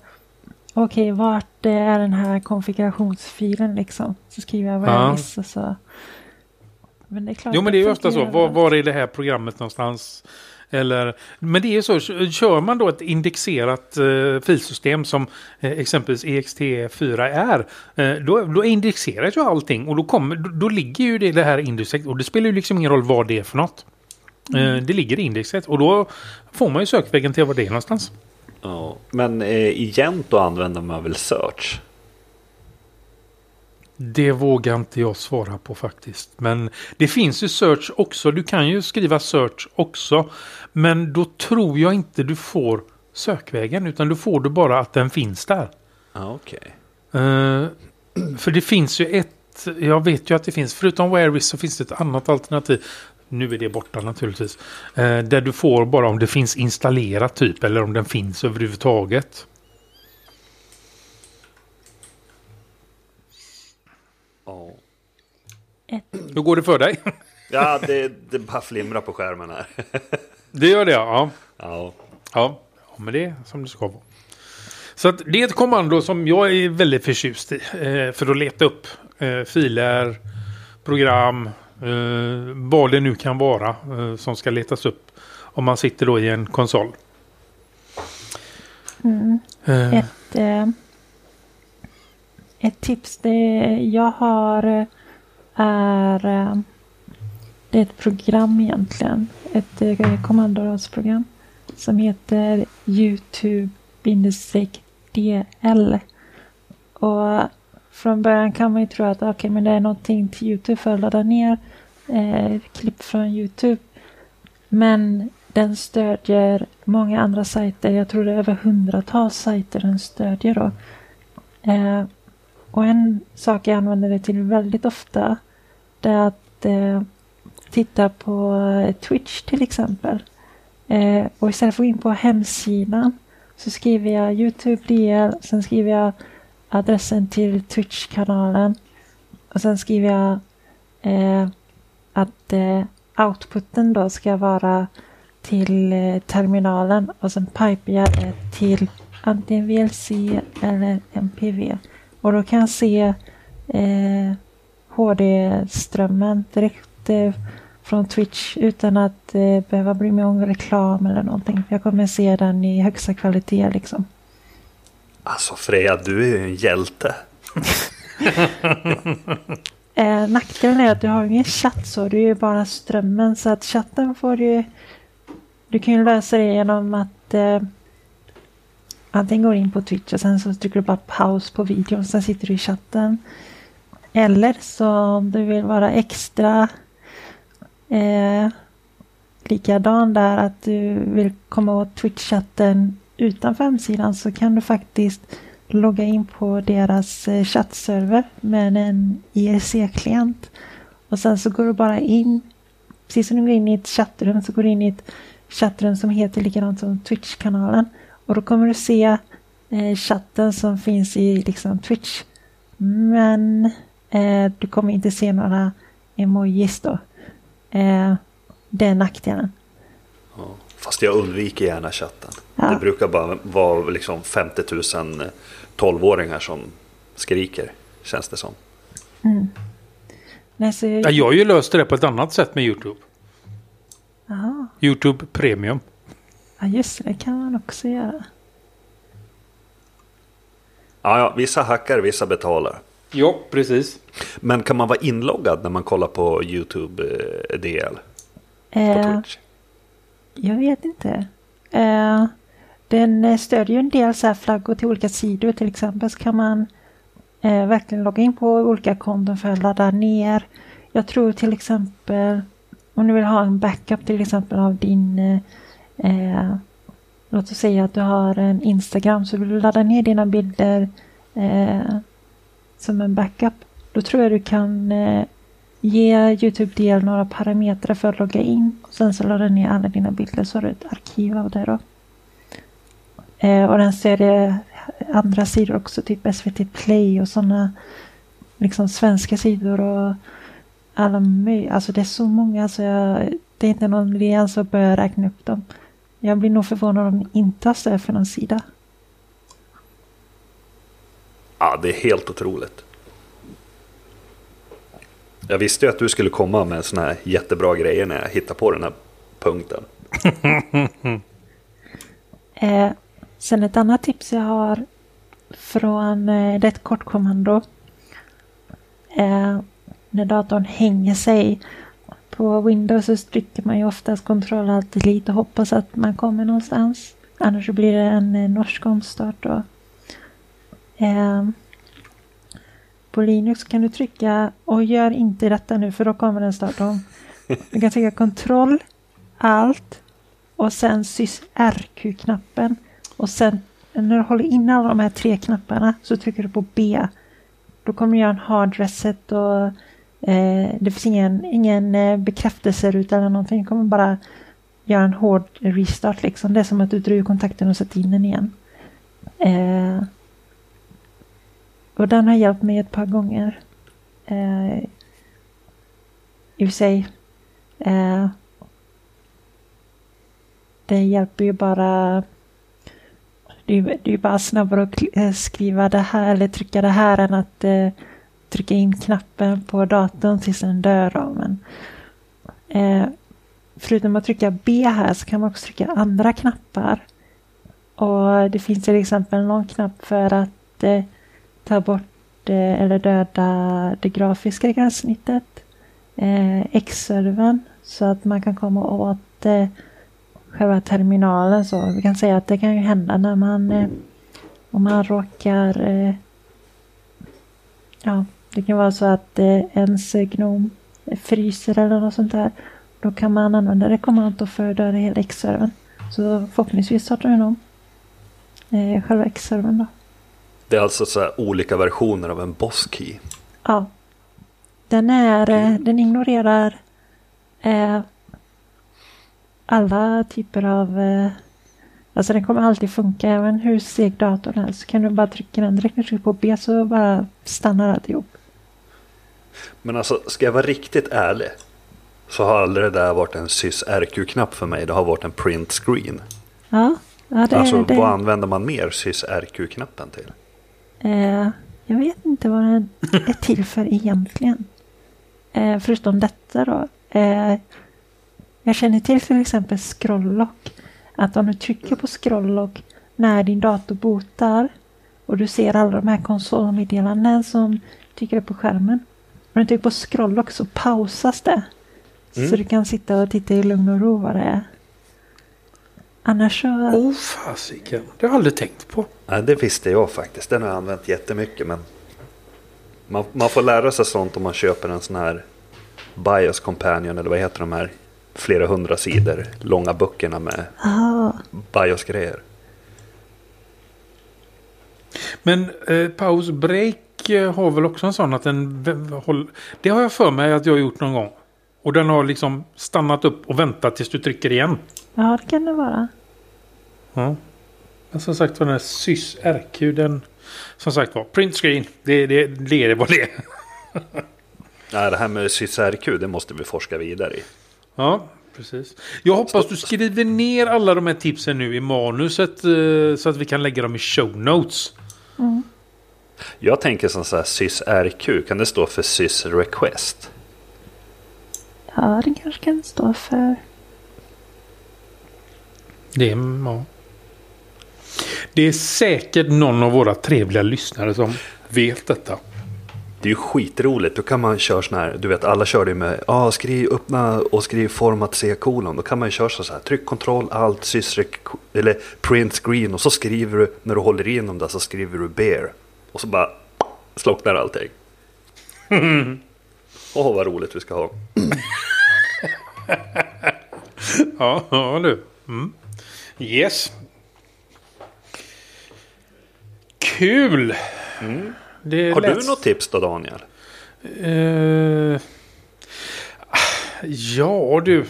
Okej, okay, vart är den här konfigurationsfilen liksom? Så skriver jag ja. och så. Men det är klart jo, men det är ju ofta så. Var, var, är det här programmet någonstans? Eller, men det är så, kör man då ett indexerat eh, filsystem som eh, exempelvis ext4 är, eh, då, då indexeras ju allting och då, kommer, då, då ligger ju det, det här indexet och det spelar ju liksom ingen roll vad det är för något. Eh, mm. det ligger i indexet och då får man ju sökvägen till vad det är någonstans. Ja, men eh, egent då använder man väl search? Det vågar inte jag svara på faktiskt. Men det finns ju search också. Du kan ju skriva search också. Men då tror jag inte du får sökvägen. Utan du får du bara att den finns där. Okej. Okay. Uh, eh, för det finns ju ett. Jag vet ju att det finns. Förutom Whereis så finns det ett annat alternativ. Nu är det borta naturligtvis. Eh, där du får bara om det finns installerat typ eller om den finns överhuvudtaget. Ja. Hur går det för dig? Ja, det, det bara flimrar på skärmen här. *laughs* det gör det ja. Ja. Ja, ja men det är som det ska vara. Så att det är ett kommando som jag är väldigt förtjust i. Eh, för att leta upp eh, filer, program, Eh, vad det nu kan vara som ska letas upp om man sitter då i en konsol. Mm. Ett, ett tips det jag har är eh, det är ett program egentligen. Ett eh, kommandoradsprogram som heter Youtube-DL. Och från början kan man ju tro att okay, men det är någonting till Youtube för att ladda ner eh, klipp från Youtube. Men den stödjer många andra sajter. Jag tror det är över hundratals sajter den stödjer. Då. Eh, och en sak jag använder det till väldigt ofta det är att eh, titta på eh, Twitch till exempel. Eh, och istället för att gå in på hemsidan så skriver jag Youtube DL, sen skriver jag adressen till Twitch-kanalen. Och sen skriver jag eh, att eh, outputen då ska vara till eh, terminalen och sen pipar jag det till antingen VLC eller MPV. Och då kan jag se eh, HD-strömmen direkt eh, från Twitch utan att eh, behöva bry mig om reklam eller någonting. Jag kommer se den i högsta kvalitet liksom. Alltså Freja, du är ju en hjälte. *laughs* eh, nackdelen är att du har ingen chatt så, du är ju bara strömmen. Så att chatten får du Du kan ju lösa det genom att eh, antingen går in på Twitch och sen så trycker du bara paus på videon och sen sitter du i chatten. Eller så om du vill vara extra eh, likadan där att du vill komma åt Twitch-chatten utanför hemsidan så kan du faktiskt logga in på deras eh, chattserver med en IRC-klient. Och sen så går du bara in, precis som du går in i ett chattrum så går du in i ett chattrum som heter likadant som Twitch-kanalen. Och då kommer du se eh, chatten som finns i liksom Twitch. Men eh, du kommer inte se några emojis då. Eh, det är nackdelen. Ja, fast jag undviker gärna chatten. Ja. Det brukar bara vara liksom 50 000 12-åringar som skriker, känns det som. Nej, så Ja, jag, jag har ju löst det på ett annat sätt med YouTube. Aha. YouTube Premium. Ja, just det, det kan man också göra. Ja, ja, vissa hackar, vissa betalar. Ja, precis. Men kan man vara inloggad när man kollar på YouTube eh, DL på Eh, Twitch? jag vet inte. Eh, den eh, stödjer ju en del så här flaggor till olika sidor. Till exempel så kan man eh, verkligen logga in på olika konton för att ladda ner. Jag tror till exempel om du vill ha en backup till exempel av din eh, Låt oss säga att du har en Instagram så vill du ladda ner dina bilder eh, som en backup. Då tror jag du kan eh, ge Youtube DL några parametrar för att logga in. Och sen så laddar du ner alla dina bilder så har du ett arkiv av det då. Eh, och den stödjer andra sidor också, typ SVT Play och sådana liksom svenska sidor och alla möjliga. Alltså det är så många så jag, det är inte någon idé ens att börja räkna upp dem. Jag blir nog förvånad om inte har stöd för någon sida. Ja, det är helt otroligt. Jag visste ju att du skulle komma med såna här jättebra grejer när jag hittade på den här punkten. *laughs* Eh, sen ett annat tips jag har från eh, det är ett kortkommando. Eh, när datorn hänger sig. På Windows så trycker man ju oftast Ctrl Alt Delete och hoppas att man kommer någonstans. Annars blir det en eh, norsk omstart då. Eh, på Linux kan du trycka och gör inte detta nu för då kommer den starta om. Du kan trycka Ctrl Alt och sen sys RQ-knappen. Och sen när du håller in alla de här tre knapparna så trycker du på B. Då kommer du göra en hard reset och eh, det finns ingen, ingen eh, bekräftelseruta eller någonting. Jag kommer bara göra en hård restart liksom. Det är som att du drar ur kontakten och sätter in den igen. Eh, och den har hjälpt mig ett par gånger. Eh, I och för sig. Eh, det hjälper ju bara det är, ju- bara snabbare att eh, skriva det här eller trycka det här än att eh, trycka in knappen på datorn tills den dör. av. Men, eh, förutom att trycka B här så kan man också trycka andra knappar. Och det finns till exempel någon knapp för att eh, ta bort eh, eller döda det grafiska gränssnittet. Eh, X-servern så att man kan komma åt eh, själva terminalen. Så vi kan säga att det kan ju hända när man eh, om man råkar eh, ja, det kan vara så att eh, ens Gnome fryser eller något sånt där. Då kan man använda det kommandot för att döda hela X-servern. Så förhoppningsvis startar den om eh, själva X-servern då. Det är alltså så här olika versioner av en boss key. Ja. Den är, eh, den ignorerar eh, alla typer av, eh, alltså den kommer alltid funka även hur seg datorn är. Så kan du bara trycka den direkt när du trycker på B så bara stannar alltihop. Men alltså, ska jag vara riktigt ärlig. Så har aldrig det där varit en sys RQ-knapp för mig. Det har varit en print screen. Ja, ja det, alltså, det, vad använder man mer sys RQ-knappen till? eh, jag vet inte vad den är till för egentligen. Eh, förutom detta då. Eh, jag känner till till exempel scrolllock. Att om du trycker på scrolllock när din dator botar och du ser alla de här konsolmeddelanden som dyker upp på skärmen. Om du trycker på scrolllock så pausas det. Mm. Så du kan sitta och titta i lugn och ro vad det är. Annars så... Åh oh, fasiken. Det har jag aldrig tänkt på. Nej, det visste jag faktiskt. Den har jag använt jättemycket. Men man, man får lära sig sånt om man köper en sån här Bios Companion. Eller vad heter de här flera hundra sidor långa böckerna med Ah, Bios-grejer. Men eh, paus break har väl också en sån att den Det har jag för mig att jag har gjort någon gång. Och den har liksom stannat upp och väntat tills du trycker igen. Ja, det kan det vara. Ja. Men som sagt var den här sys RQ den... Som sagt var, print screen. Det, det, det är vad det är. *laughs* Nej, det här med SysRQ, det måste vi forska vidare i. Ja, precis. Jag hoppas du skriver ner alla de här tipsen nu i manuset eh, så att vi kan lägga dem i show notes. Jag tänker som så här SysRQ, kan det stå för SysRequest? Ja, det kanske kan stå för. Det är, ja. det är säkert någon av våra trevliga lyssnare som vet detta. Det är ju skitroligt. Då kan man köra sån här, du vet alla kör det med, ja ah, skriv öppna och skriv format C kolon. Då kan man ju köra så här, tryck kontroll, alt, sysrek, eller print screen och så skriver du, när du håller in dem där så skriver du bear. Och så bara slocknar allting. *laughs* Åh vad roligt vi ska ha. *laughs* Ja, ja du. Mm. Yes. Kul! Det Har lät- du något tips då Daniel? Eh, ja du.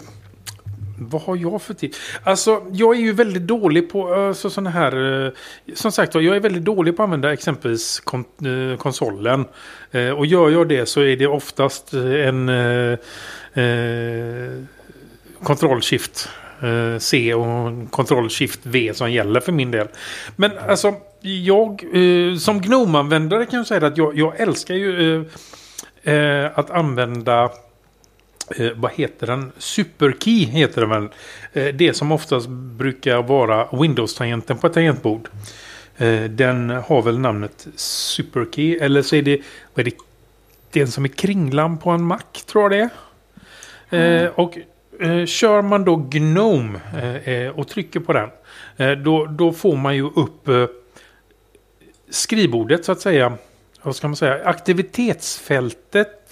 Vad har jag för tips? Alltså jag är ju väldigt dålig på alltså, sådana här... Eh, som sagt var, jag är väldigt dålig på att använda exempelvis kon, eh, konsolen. Eh, och gör jag det så är det oftast en... Eh, eh, Control Shift C och Control Shift V som gäller för min del. Men alltså, jag som Gnome-användare kan jag säga att jag, jag älskar ju eh, att använda eh, vad heter den? Superkey heter den väl. Eh, det som oftast brukar vara Windows-tangenten på ett tangentbord. Eh, den har väl namnet Superkey. Eller så är det, vad är det den som är kringlan på en Mac tror jag det är. Eh, och eh, kör man då Gnome eh, och trycker på den. Då, då får man ju upp skrivbordet så att säga. Vad ska man säga? Aktivitetsfältet.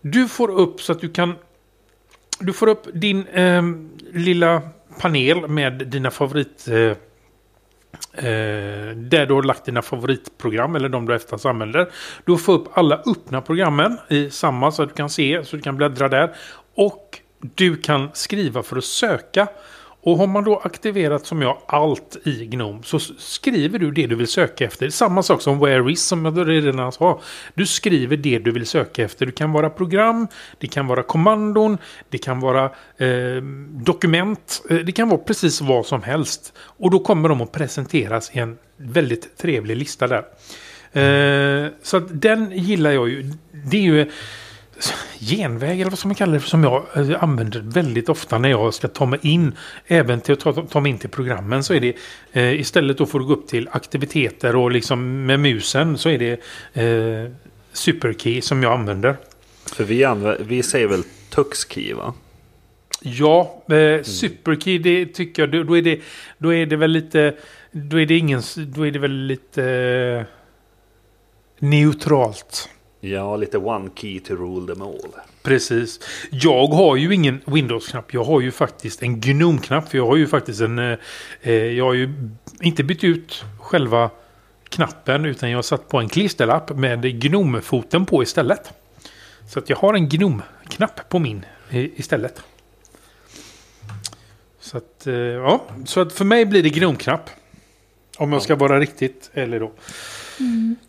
Du får upp så att du kan... Du får upp din eh, lilla panel med dina favorit... Eh, Eh, där du har lagt dina favoritprogram eller de du oftast använder. Du får upp alla öppna programmen i samma så att du kan se, så du kan bläddra där. Och du kan skriva för att söka. Och har man då aktiverat som jag allt i Gnome så skriver du det du vill söka efter. Samma sak som Where is som jag redan sa. Du skriver det du vill söka efter. Det kan vara program, det kan vara kommandon, det kan vara eh, dokument. Eh, det kan vara precis vad som helst. Och då kommer de att presenteras i en väldigt trevlig lista där. Eh, så att den gillar jag ju. Det är ju genväg eller vad ska man kalla det som jag eh, använder väldigt ofta när jag ska ta mig in. Även till att ta, ta mig in till programmen så är det eh, istället då får du gå upp till aktiviteter och liksom med musen så är det eh, superkey som jag använder. För vi, anv- vi säger väl tuxkey va? Ja, eh, superkey det tycker jag då, då är det då är det väl lite då är det ingen då är det väl lite eh, neutralt. Ja, lite one key to rule them all. Precis. Jag har ju ingen Windows-knapp. Jag har ju faktiskt en Gnome-knapp. För jag har ju faktiskt en... Eh, eh, jag har ju inte bytt ut själva knappen. Utan jag har satt på en klisterlapp med Gnome-foten på istället. Så att jag har en Gnome-knapp på min istället. Så att, eh, ja. Så att för mig blir det Gnome-knapp. Om jag ska vara riktigt ärlig då.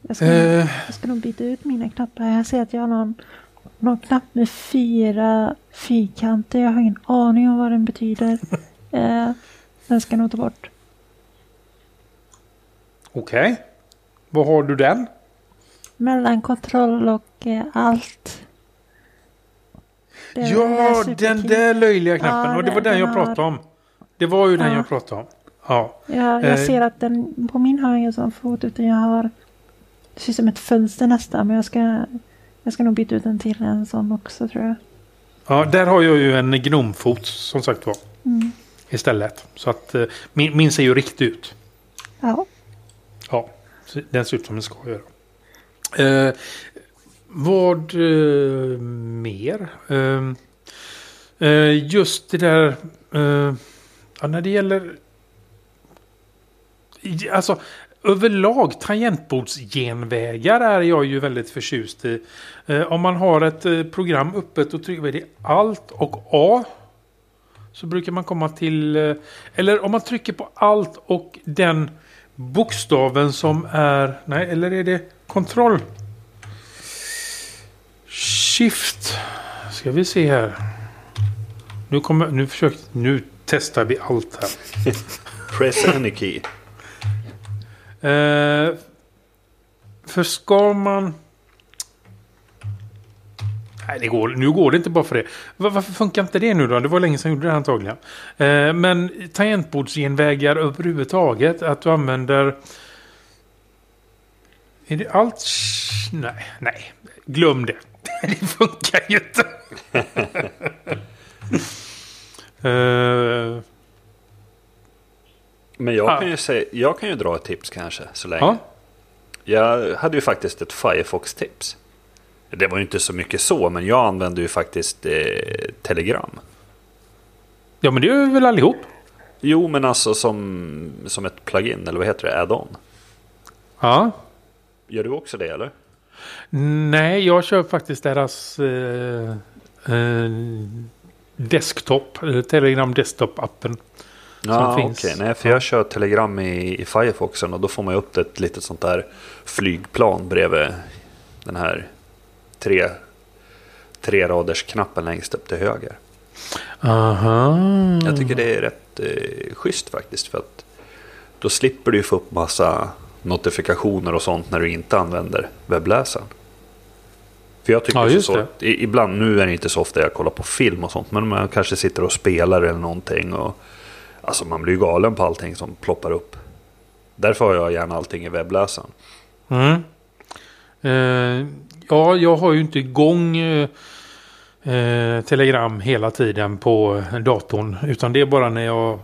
Jag ska, Eh, jag ska nog byta ut mina knappar. Jag ser att jag har någon, någon knapp med fyra fyrkanter. Jag har ingen aning om vad den betyder. *laughs* eh, den ska jag nog ta bort. Okej. Vad har du den? Mellan kontroll och eh, allt. Ja, den där löjliga knappen. Ja, och det var den- den jag pratade har- om. Det var ju den Ja. jag pratade om. Ja. Ja, jag Eh. ser att den på min har jag ingen sån fot utan jag har det ser ut som ett fönster nästan men jag ska jag ska nog byta ut den till en sån också tror jag. ja, där har jag ju en gnomfot som sagt var. Mm. Istället. Så att eh, min, min ser ju riktig ut. Ja. Ja, den ser ut som den ska göra. Eh, vad eh, mer? Eh, eh, just det där... Ja, när det gäller... Alltså, överlag tangentbordsgenvägar är jag ju väldigt förtjust i. Eh, om man har ett eh, program öppet och trycker det allt och A. Så brukar man komma till... Eh, eller om man trycker på allt och den bokstaven som är... Nej, eller är det kontroll? Shift. Ska vi se här. Nu kommer... Nu försöker... Nu testar vi allt här. *laughs* Press any key. Eh, för ska man... Nej, det går, nu går det inte bara för det. Var, varför funkar inte det nu då? Det var länge sedan jag gjorde det antagligen. Eh, men tangentbordsgenvägar överhuvudtaget. Att du använder... Är det allt? Nej, nej. Glöm det. *laughs* det funkar ju inte. *laughs* eh, Men jag kan, ju säga, jag kan ju dra ett tips kanske så länge. ja. Jag hade ju faktiskt ett Firefox-tips. Det var ju inte så mycket så, men jag använde ju faktiskt eh, Telegram. ja, men det är väl allihop. Jo, men alltså som, som ett plugin, eller vad heter det? Add-on. Ja. Gör du också det, eller? Nej, jag kör faktiskt deras eh, eh, desktop, eh, Telegram desktop-appen. Ja, okej. Nej, för jag kör Telegram i, i Firefoxen och då får man upp ett litet sånt där flygplan bredvid den här tre, tre raders knappen längst upp till höger. Aha. Jag tycker det är rätt eh, schysst faktiskt. För att då slipper du få upp massa notifikationer och sånt när du inte använder webbläsaren. För jag tycker Ja, så, i- ibland, nu är det inte så ofta jag kollar på film och sånt, men man kanske sitter och spelar eller någonting. Och, alltså man blir ju galen på allting som ploppar upp. Därför har jag gärna allting i webbläsaren. Mm. Eh, ja, jag har ju inte igång eh, eh, Telegram hela tiden på datorn. Utan det är bara när jag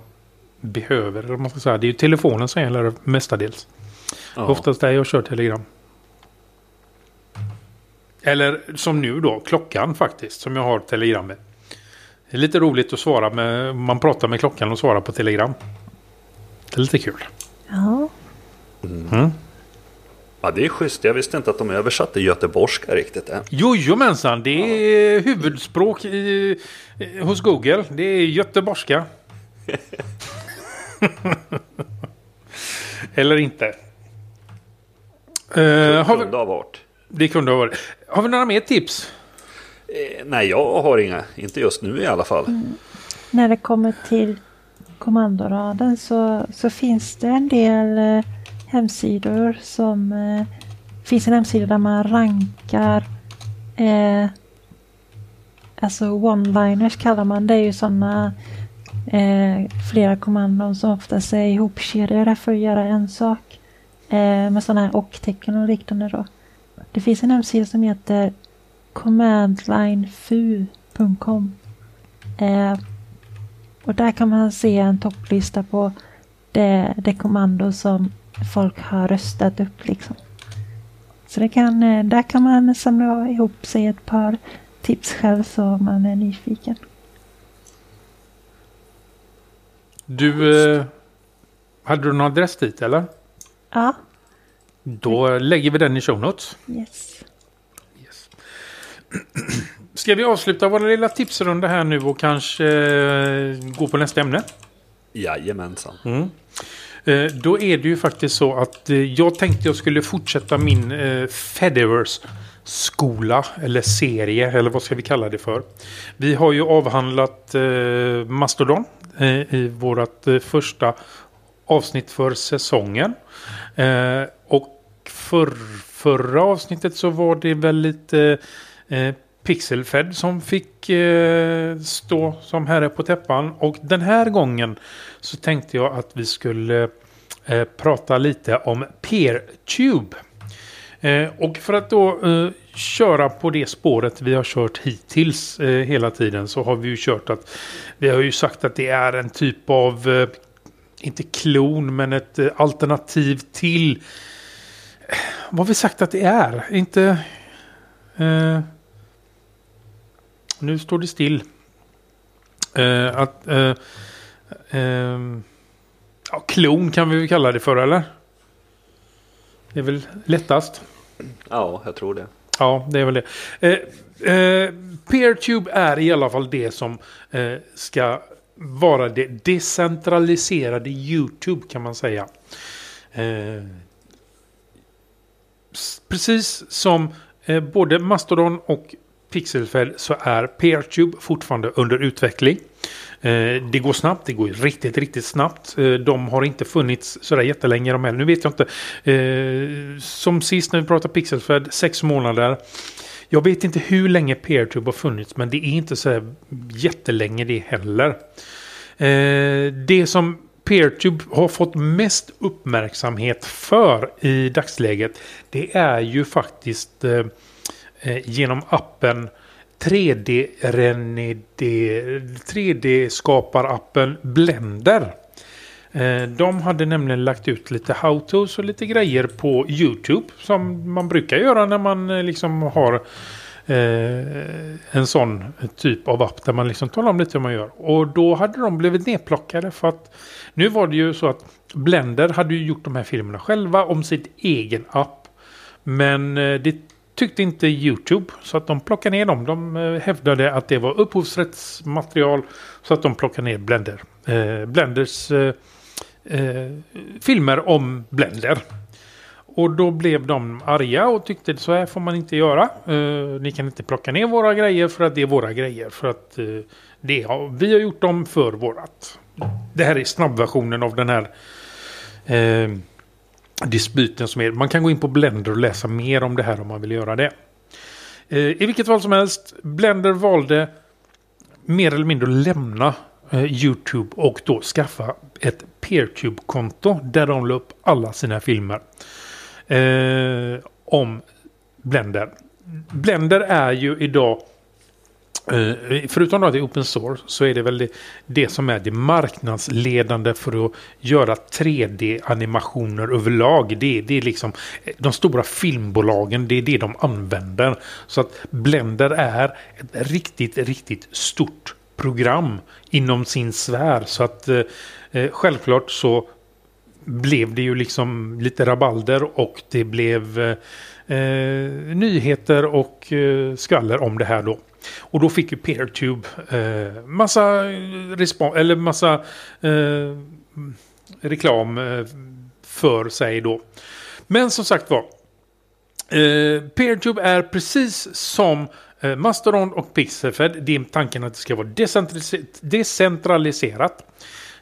behöver. Eller man ska säga. Det är ju telefonen som gäller mestadels. Ja. Oftast där jag kör Telegram. Eller som nu då, klockan faktiskt, som jag har Telegram med. Det är lite roligt att svara med, man pratar med klockan och svarar på Telegram. Det är lite kul. Ja, Mm. ja, det är schysst. Jag visste inte att de översatte göteborgska riktigt än. Jojomensan, det är huvudspråk i, hos Google. Det är göteborgska. *laughs* Eller inte. Eh, har vi, Kunde ha varit. det kunde ha varit. Har vi några mer tips? Eh, nej, jag har inga. Inte just nu i alla fall. Mm. när det kommer till kommandoraden så, så finns det en del eh, hemsidor som eh, finns en hemsida där man rankar eh, alltså one-liners kallar man det är ju sådana eh, flera kommandon som oftast är ihopkedjade för att göra en sak eh, med sådana här och-tecken och liknande då. Det finns en hemsida som heter commandlinefu.com eh, och där kan man se en topplista på det, det kommando som folk har röstat upp liksom. Så det kan, eh, där kan man samla ihop sig ett par tips själv så man är nyfiken. Du, eh, hade du någon adress dit eller? Ja, Då lägger vi den i show notes. Yes. Ska vi avsluta vår lilla tipsrunda här nu och kanske eh, gå på nästa ämne? Jajamensan. Mm. Eh, Då är det ju faktiskt så att eh, jag tänkte jag skulle fortsätta min eh, Fediverse skola eller serie eller vad ska vi kalla det för. Vi har ju avhandlat eh, Mastodon i vårt första avsnitt för säsongen. Och för förra avsnittet så var det väl lite eh, Pixelfed som fick eh, stå som herre på täppan. Och den här gången så tänkte jag att vi skulle eh, prata lite om PeerTube. Eh, och för att då eh, köra på det spåret vi har kört hittills eh, hela tiden så har vi ju kört att vi har ju sagt att det är en typ av eh, inte klon men ett eh, alternativ till eh, vad har vi sagt att det är? Inte eh, nu står det still. Eh, att eh, ehm, ja, klon kan vi väl kalla det för eller? Det är väl lättast. Ja, jag tror det. Ja, det är väl det. Eh, eh, Peertube är i alla fall det som eh, ska vara det decentraliserade YouTube kan man säga. Eh, precis som eh, både Mastodon och Pixelfed så är Peertube fortfarande under utveckling. Eh, det går snabbt, det går riktigt, riktigt snabbt. Eh, de har inte funnits sådär jättelänge de heller. Nu vet jag inte. Eh, som sist när vi pratade Pixelfed, sex månader. Jag vet inte hur länge Peertube har funnits, men det är inte så jättelänge det heller. Det som Peertube har fått mest uppmärksamhet för i dagsläget, det är ju faktiskt Eh, genom appen 3D-skaparappen Blender. Eh, de hade nämligen lagt ut lite how-tos och lite grejer på YouTube. Som man brukar göra när man eh, liksom har en sån typ av app där man liksom talar om lite hur man gör. Och då hade de blivit nedplockade för att nu var det ju så att Blender hade ju gjort de här filmerna själva om sitt egen app. Men det tyckte inte YouTube så att de plockade ner dem. De eh, hävdade att det var upphovsrättsmaterial så att de plockade ner Blender. Eh, Blenders eh, eh, filmer om Blender. Och då blev de arga och tyckte så här får man inte göra. Eh, ni kan inte plocka ner våra grejer för att det är våra grejer. För att eh, det har, vi har gjort dem för vårat. Det här är snabbversionen av den här eh, dispyten som är. Man kan gå in på Blender och läsa mer om det här om man vill göra det. Eh, I vilket fall som helst, Blender valde mer eller mindre att lämna eh, YouTube och då skaffa ett PeerTube-konto där de la upp alla sina filmer eh, om Blender. Blender är ju idag Eh, förutom att det är open source så är det väl det, det, som är det marknadsledande för att göra 3D-animationer överlag. Det, det är liksom eh, de stora filmbolagen, det är det de använder. Så att Blender är ett riktigt, riktigt stort program inom sin sfär. Så att eh, eh självklart så blev det ju liksom lite rabalder och det blev eh, eh nyheter och eh, skvaller om det här då. Och då fick ju PeerTube eh, massa, respons eller massa eh, reklam eh, för sig då. Men som sagt var. Eh, PeerTube är precis som eh, Mastodon och Pixelfed. Det är tanken att det ska vara decentraliserat.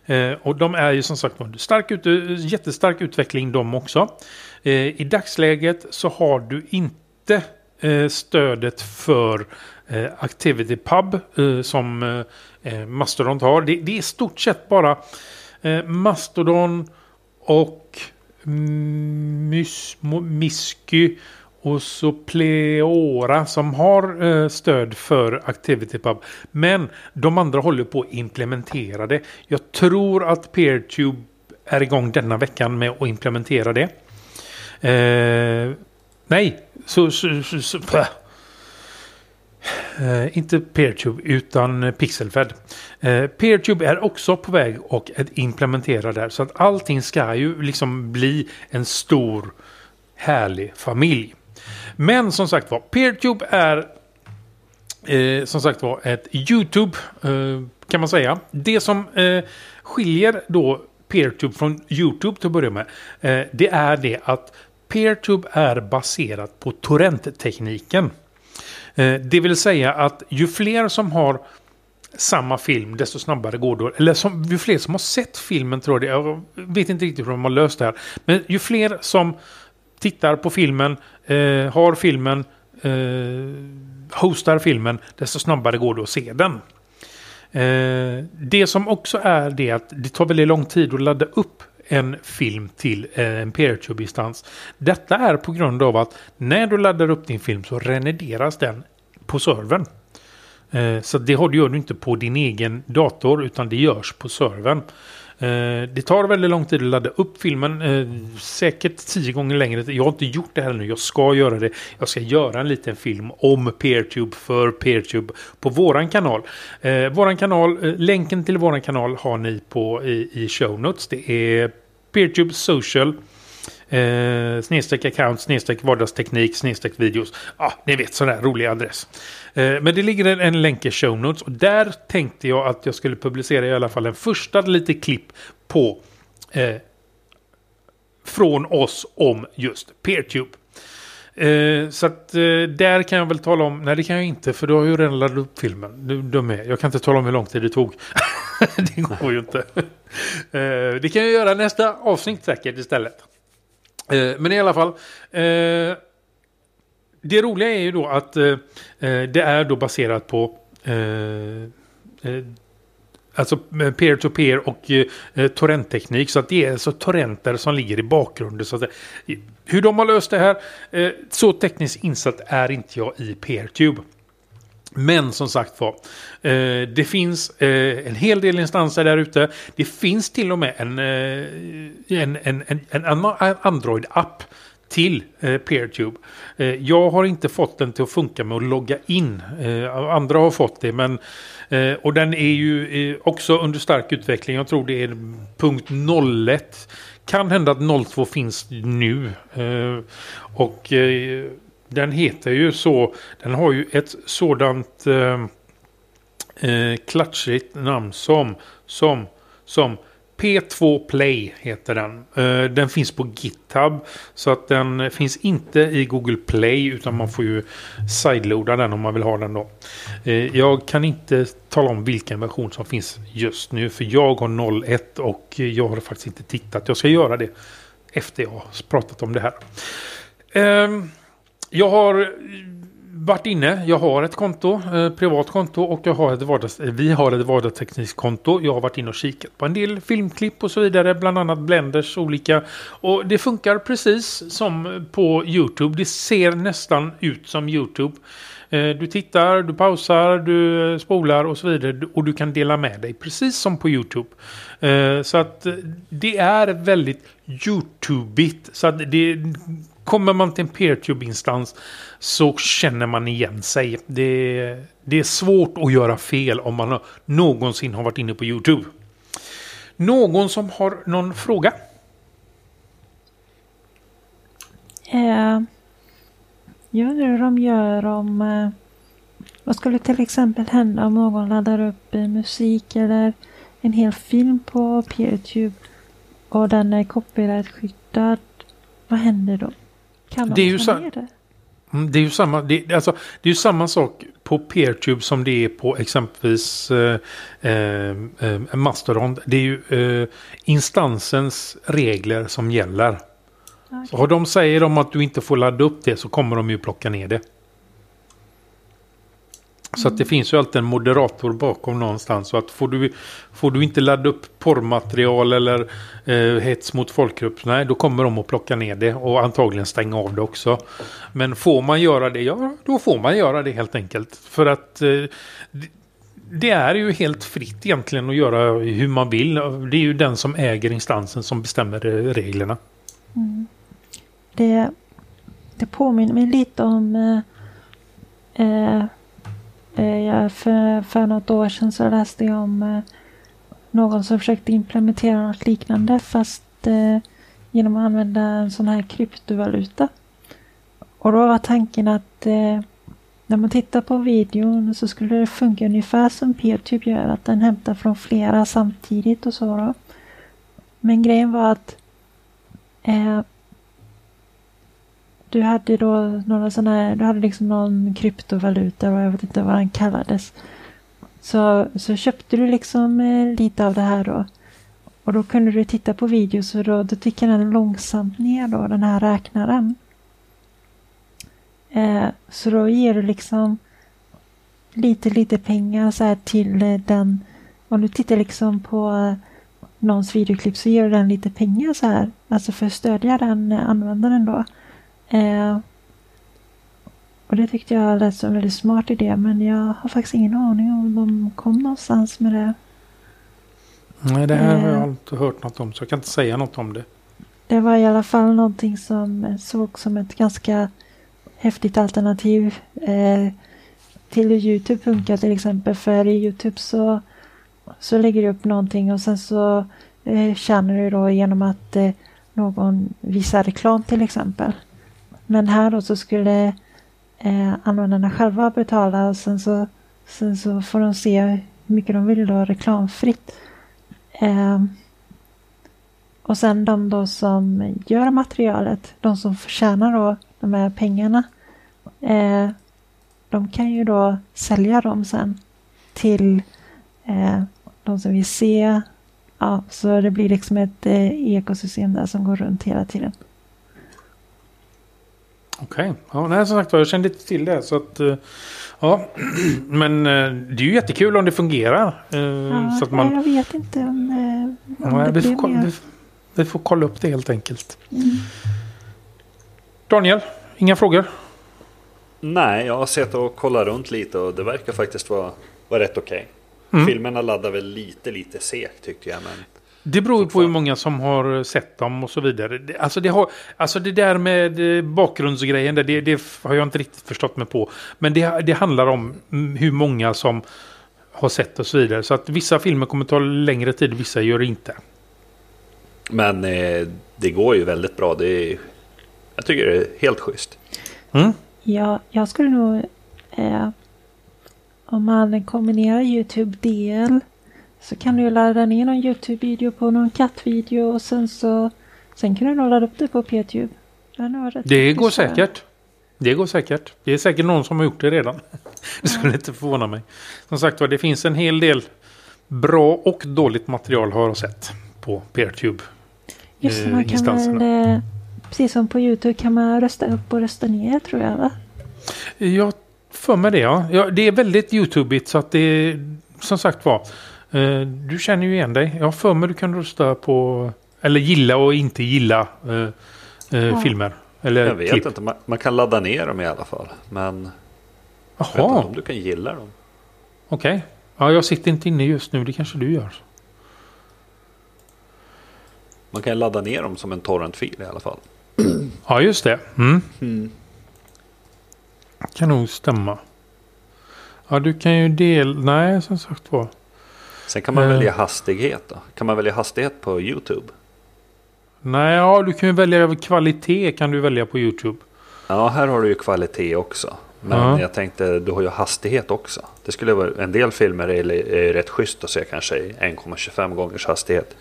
Eh, och de är ju som sagt under stark ut, jättestark utveckling de också. Eh, I dagsläget så har du inte eh, stödet för eh, Activity Pub eh, som eh, eh Mastodon har. Det, det, är i stort sett bara eh, Mastodon och Mys, Misky och så Pleora som har eh, stöd för ActivityPub. Men de andra håller på att implementera det. Jag tror att PeerTube är igång denna veckan med att implementera det. Eh, nej, så, så, så, Eh, inte PeerTube utan Pixelfed. Eh, PeerTube är också på väg att implementera där så att allting ska ju liksom bli en stor härlig familj. Men som sagt var, PeerTube är eh, som sagt var ett YouTube eh, kan man säga. Det som eh, skiljer då PeerTube från YouTube till att börja med. det är det att PeerTube är baserat på torrenttekniken. tekniken Eh, det vill säga att ju fler som har samma film, desto snabbare går det. Eller som, ju fler som har sett filmen tror jag det. Jag vet inte riktigt hur de har löst det här. Men ju fler som tittar på filmen, eh, har filmen, eh, hostar filmen, desto snabbare går det att se den. Eh, det som också är det att det tar väldigt lång tid att ladda upp en film till eh, en PeerTube-instans. Detta är på grund av att när du laddar upp din film så renederas den på servern. Eh, så det gör du inte på din egen dator utan det görs på servern. Eh, det tar väldigt lång tid att ladda upp filmen. Eh, säkert tio gånger längre. Jag har inte gjort det här nu. Jag ska göra det. Jag ska göra en liten film om PeerTube för PeerTube på våran kanal. Eh, våran kanal, länken till våran kanal har ni på i, i show notes. Det är PeerTube Social. Eh, snedstreck account, snedstreck vardagsteknik, snedstreck videos. Ja, ni vet sån där rolig adress. Eh, men det ligger en, en länk i show notes och där tänkte jag att jag skulle publicera i alla fall en första lite klipp på eh, från oss om just PeerTube. Eh, så att eh, där kan jag väl tala om, nej det kan jag inte för du har ju redan laddat upp filmen. Du, du med. Jag kan inte tala om hur lång tid det tog. *laughs* det går ju inte. eh, det kan jag göra nästa avsnitt säkert istället. Eh, men i alla fall. Eh, det roliga är ju då att eh, eh det är då baserat på eh, Alltså peer-to-peer och eh, torrentteknik. Så att det är alltså torrenter som ligger i bakgrunden. Så att, hur de har löst det här, eh, så tekniskt insatt är inte jag i PeerTube. Men som sagt var, eh, det finns eh, en hel del instanser där ute. Det finns till och med en, eh, en, en, en, en Android-app till eh, PeerTube. Eh, jag har inte fått den till att funka med att logga in. Eh, andra har fått det, men eh, och den är ju eh, också under stark utveckling. Jag tror det är punkt 01. Kan hända att 02 finns nu. Eh, och den heter ju så. Den har ju ett sådant eh, eh klatschigt namn som som som P2 Play heter den. Eh, den finns på GitHub. Så att den finns inte i Google Play utan man får ju sideloada den om man vill ha den då. Eh, jag kan inte tala om vilken version som finns just nu för jag har 01 och jag har faktiskt inte tittat. Jag ska göra det efter jag har pratat om det här. Ehm, jag har eh, varit inne. Jag har ett konto, eh, privat konto och jag har ett vardags, eh, vi har ett vardagstekniskt konto. Jag har varit inne och kikat på en del filmklipp och så vidare, bland annat Blenders olika. Och det funkar precis som på YouTube. Det ser nästan ut som YouTube. Eh, du tittar, du pausar, du eh, spolar och så vidare. Och du kan dela med dig precis som på YouTube. Eh, så att det är väldigt YouTube-igt. Så att det Kommer man till en PeerTube-instans så känner man igen sig. Det, det är svårt att göra fel om man någonsin har varit inne på YouTube. Någon som har någon fråga? Eh, jag undrar hur de gör om... Eh, vad skulle till exempel hända om någon laddar upp eh, musik eller en hel film på PeerTube och den är copyrightskyddad? Vad händer då? Kan det är ju ner det? Mm, det är ju samma, det, alltså, det är ju samma sak på PeerTube som det är på exempelvis eh, eh, eh, Mastodon. Det är ju eh, instansens regler som gäller. Okay. Så har de säger de att du inte får ladda upp det så kommer de ju plocka ner det. Så att det finns ju alltid en moderator bakom någonstans. Så att får du, får du inte ladda upp porrmaterial eller eh, hets mot folkgrupp, nej då kommer de att plocka ner det och antagligen stänga av det också. Men får man göra det, ja då får man göra det helt enkelt. För att eh, det är ju helt fritt egentligen att göra hur man vill. Det är ju den som äger instansen som bestämmer eh, reglerna. Mm. Det, det påminner mig lite om eh Eh, Eh, jag, för, för något år sedan så läste jag om eh, någon som försökte implementera något liknande fast eh, genom att använda en sån här kryptovaluta. Och då var tanken att när man tittar på videon så skulle det funka ungefär som PeerTube typ gör, att den hämtar från flera samtidigt och så då. Men grejen var att eh, du hade då några sådana här, du hade liksom någon kryptovaluta och jag vet inte vad den kallades. Så, så köpte du liksom eh, lite av det här då. Och då kunde du titta på videos och då, då tickade den långsamt ner då, den här räknaren. Eh, så då ger du liksom lite, lite pengar så här till eh, den. Om du tittar liksom på eh, någons videoklipp så ger du den lite pengar så här. Alltså för att stödja den användaren då. Eh, och det tyckte jag lät som en väldigt smart idé men jag har faktiskt ingen aning om de kom någonstans med det. Nej, det här eh, har jag inte hört något om så jag kan inte säga något om det. Det var i alla fall någonting som såg som ett ganska häftigt alternativ eh, till hur Youtube funkar till exempel. För i Youtube så, så lägger du upp någonting och sen så eh, tjänar du då genom att eh, någon visa reklam till exempel. Men här då så skulle eh, användarna själva betala och sen så, sen så får de se hur mycket de vill då reklamfritt. Eh, och sen de då som gör materialet, de som förtjänar då de här pengarna, eh, de kan ju då sälja dem sen till eh, de som vill se. Ja, så det blir liksom ett eh, ekosystem där som går runt hela tiden. Okej, okay. ja, nej, som sagt jag kände inte till det. Så att, eh, ja. *clears throat* Men eh, det är ju jättekul om det fungerar. Eh, ja, så att man... jag vet inte om, om ja, det vi, får, vi, vi, får kolla upp det helt enkelt. Mm. Daniel, inga frågor? Nej, jag har sett och kollat runt lite och det verkar faktiskt vara, vara rätt okej. Okay. Mm. Filmerna laddar väl lite, lite segt tyckte jag. Men det beror på hur många som har sett dem och så vidare. Alltså det, har, alltså det där med eh, bakgrundsgrejen, det, det har jag inte riktigt förstått mig på. Men det, det handlar om hur många som har sett och så vidare. Så att vissa filmer kommer ta längre tid, vissa gör det inte. Men eh, det går ju väldigt bra. Det är, jag tycker det är helt schysst. Mm. Ja, jag skulle nog... Eh, om man kombinerar YouTube-del så kan du ladda ner någon YouTube-video på någon kattvideo och sen så... Sen kan du nog ladda upp det på PTube. Det, går säkert. Det går säkert. Det är säkert någon som har gjort det redan. *laughs* Det skulle inte förvåna mig. Som sagt var, det finns en hel del bra och dåligt material har jag sett på PeerTube. Just det, man eh, kan väl, eh, precis som på YouTube kan man rösta upp och rösta ner tror jag va? Jag för mig det ja. ja det är väldigt YouTubeigt så att det är som sagt var. Eh, du känner ju igen dig. Jag har för mig du kan rösta på eller gilla och inte gilla eh, eh, ja. filmer. Eller jag vet klipp. inte, man, man, kan ladda ner dem i alla fall. Men Jaha. jag vet inte om du kan gilla dem. Okej. Okay. Ja, jag sitter inte inne just nu, det kanske du gör. Man kan ladda ner dem som en torrentfil i alla fall. *clears throat* Ja, just det. Mm. Mm. Kan nog stämma. Ja, du kan ju dela... Nej, som sagt var. Sen kan man uh, välja hastighet då. Kan man välja hastighet på YouTube? Nej, ja, du kan ju välja kvalitet kan du välja på YouTube. Ja, här har du ju kvalitet också. Men uh. jag tänkte, du har ju hastighet också. Det skulle vara, en del filmer är, är rätt schysst att se kanske i 1,25 gångers hastighet.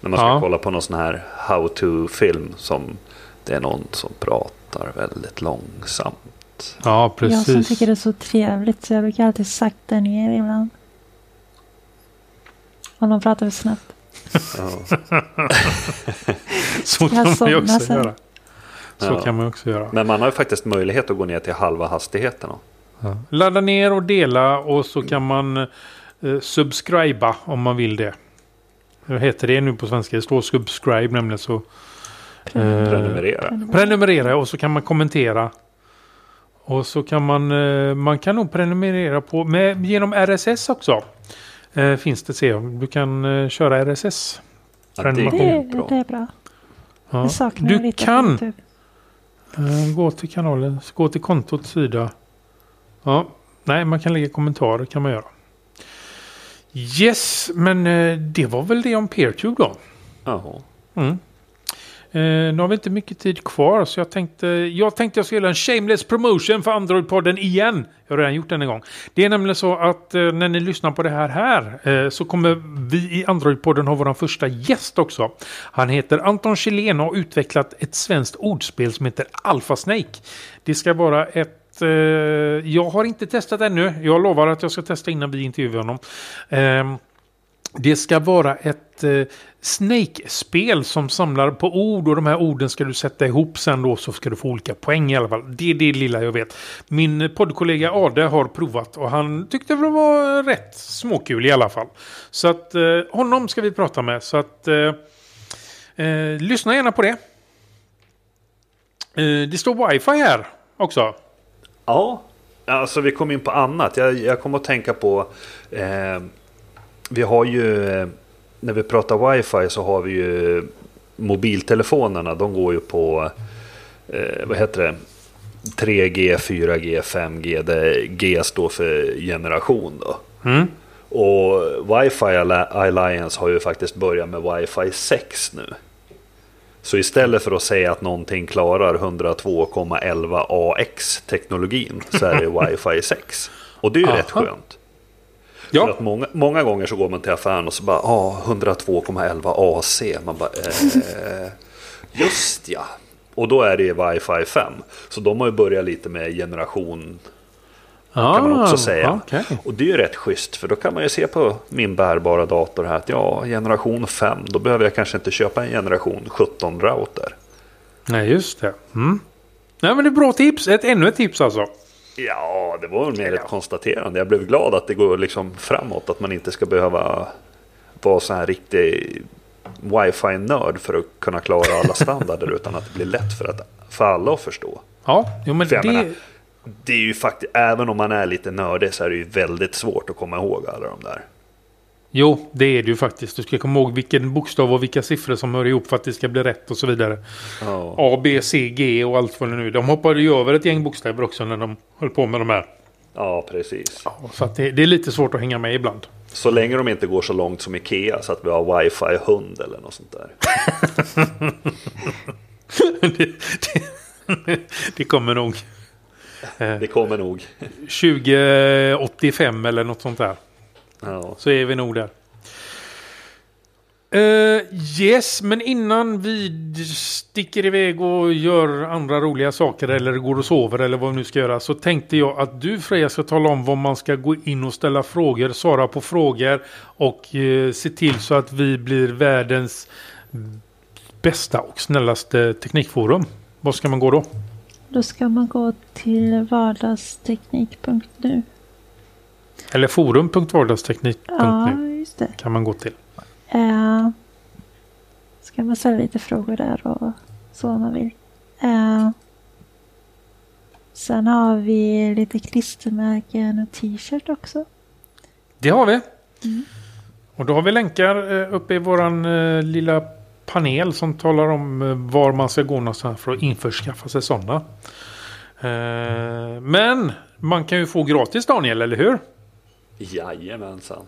När man ska uh. kolla på någon sån här how to-film som det är någon som pratar väldigt långsamt. Ja, precis. Jag som tycker det är så trevligt så jag brukar alltid sakta ner ibland. Om de pratar för snabbt. *laughs* så kan man ju också sen. göra. Så ja. kan man också göra. Men man har ju faktiskt möjlighet att gå ner till halva hastigheten. Ja. Ladda ner och dela och så kan man eh, subscriba om man vill det. Hur heter det nu på svenska? Det står subscribe nämligen så. Prenumerera. Prenumerera och så kan man kommentera. Och så kan man, eh, man kan nog prenumerera på med, genom RSS också. Eh, finns det se. Du kan eh, köra RSS. Ja, det, är, det är bra. Ja. Du kan eh, gå till kanalen, gå till kontot sida. Ja, nej, man kan lägga kommentarer kan man göra. Yes, men eh, det var väl det om PeerTube då. Jaha. Mm. Eh, nu har vi inte mycket tid kvar så jag tänkte jag tänkte jag skulle göra en shameless promotion för Android-podden igen. Jag har redan gjort den en gång. Det är nämligen så att eh, när ni lyssnar på det här här eh, så kommer vi i Android-podden ha vår första gäst också. Han heter Anton Kjellén och har utvecklat ett svenskt ordspel som heter Alpha Snake. Det ska vara ett eh, jag har inte testat ännu. Jag lovar att jag ska testa innan vi intervjuar honom. Ehm, det ska vara ett eh, Snake-spel som samlar på ord och de här orden ska du sätta ihop sen då så ska du få olika poäng i alla fall. Det är det lilla jag vet. Min poddkollega Ade har provat och han tyckte det var rätt småkul i alla fall. Så att eh, honom ska vi prata med. Så att eh, eh, lyssna gärna på det. Eh, det står wifi här också. Ja, alltså vi kom in på annat. Jag, jag kom att tänka på eh, vi har ju, när vi pratar wifi så har vi ju mobiltelefonerna. De går ju på, eh, vad heter det? 3G, 4G, 5G. Där G står för generation då. Mm. Och Wi-Fi Alliance har ju faktiskt börjat med Wi-Fi 6 nu. Så istället för att säga att någonting klarar 102,11 AX teknologin så är det *laughs* Wi-Fi 6. Och det är ju Aha. rätt skönt. För Ja, att många, många gånger så går man till affären och så bara ah, 102,11 AC. Man bara eh, just ja. Och då är det Wi-Fi 5. Så de har ju börjat lite med generation kan man också säga. Ah, okej. Och det är ju rätt schysst för då kan man ju se på min bärbara dator här att ja, generation 5, då behöver jag kanske inte köpa en generation 17 router. Nej, just det. Mm. Nej, men det är bra tips. Ett, ännu ett tips alltså. Ja, det var mer ett konstaterande. Jag blev glad att det går liksom framåt, att man inte ska behöva vara så här riktig wifi-nörd för att kunna klara alla *laughs* standarder utan att det blir lätt för, att, för alla att förstå. Ja, jo, men För det... menar, det är ju faktiskt, även om man är lite nördig så är det ju väldigt svårt att komma ihåg alla de där. Jo, det är det ju faktiskt. Du ska komma ihåg vilken bokstav och vilka siffror som hör ihop för att det ska bli rätt och så vidare. Ja. A, B, C, G och allt vad det nu är. De hoppade ju över ett gäng bokstäver också när de höll på med de här. Ja, precis. Ja, så det, det är lite svårt att hänga med ibland. Så länge de inte går så långt som Ikea så att vi har wifi hund eller något sånt där. det, *laughs* det, det kommer nog Det kommer nog. 2085 eller något sånt där. Ja. Så är vi nog där. Eh, yes, men innan vi sticker iväg och gör andra roliga saker eller går och sover eller vad vi nu ska göra så tänkte jag att du Freja ska tala om vad man ska gå in och ställa frågor, svara på frågor och eh, se till så att vi blir världens bästa och snällaste teknikforum. Var ska man gå då? Då ska man gå till vardagsteknik.nu. Eller forum.vardagsteknik.nu Ja, just det. kan man gå till. Eh, ska man ställa lite frågor där och så om man vill. Eh, sen har vi lite klistermärken och t-shirt också. Det har vi. Och då har vi länkar eh, uppe i våran lilla panel som talar om var man ska gå någonstans för att införskaffa sig sådana. Men man kan ju få gratis Daniel, eller hur? Jajamensan.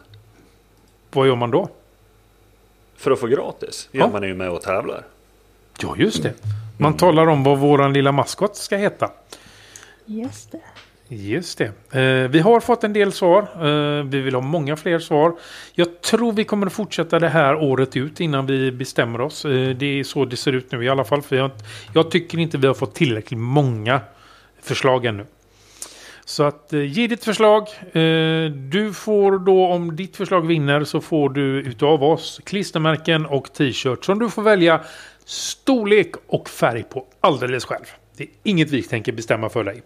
Vad gör man då? För att få gratis? Ja, Ja. man är ju med och tävlar. Ja, just det. Man talar om vad våran lilla maskot ska heta. Just det. Just det. Eh, vi har fått en del svar. Eh, vi vill ha många fler svar. Jag tror vi kommer att fortsätta det här året ut innan vi bestämmer oss. Eh, det är så det ser ut nu i alla fall. För jag, jag tycker inte vi har fått tillräckligt många förslag ännu. Så att eh, ge ditt förslag. Eh, du får då om ditt förslag vinner så får du utav oss klistermärken och t-shirt som du får välja storlek och färg på alldeles själv. Det är inget vi tänker bestämma för dig.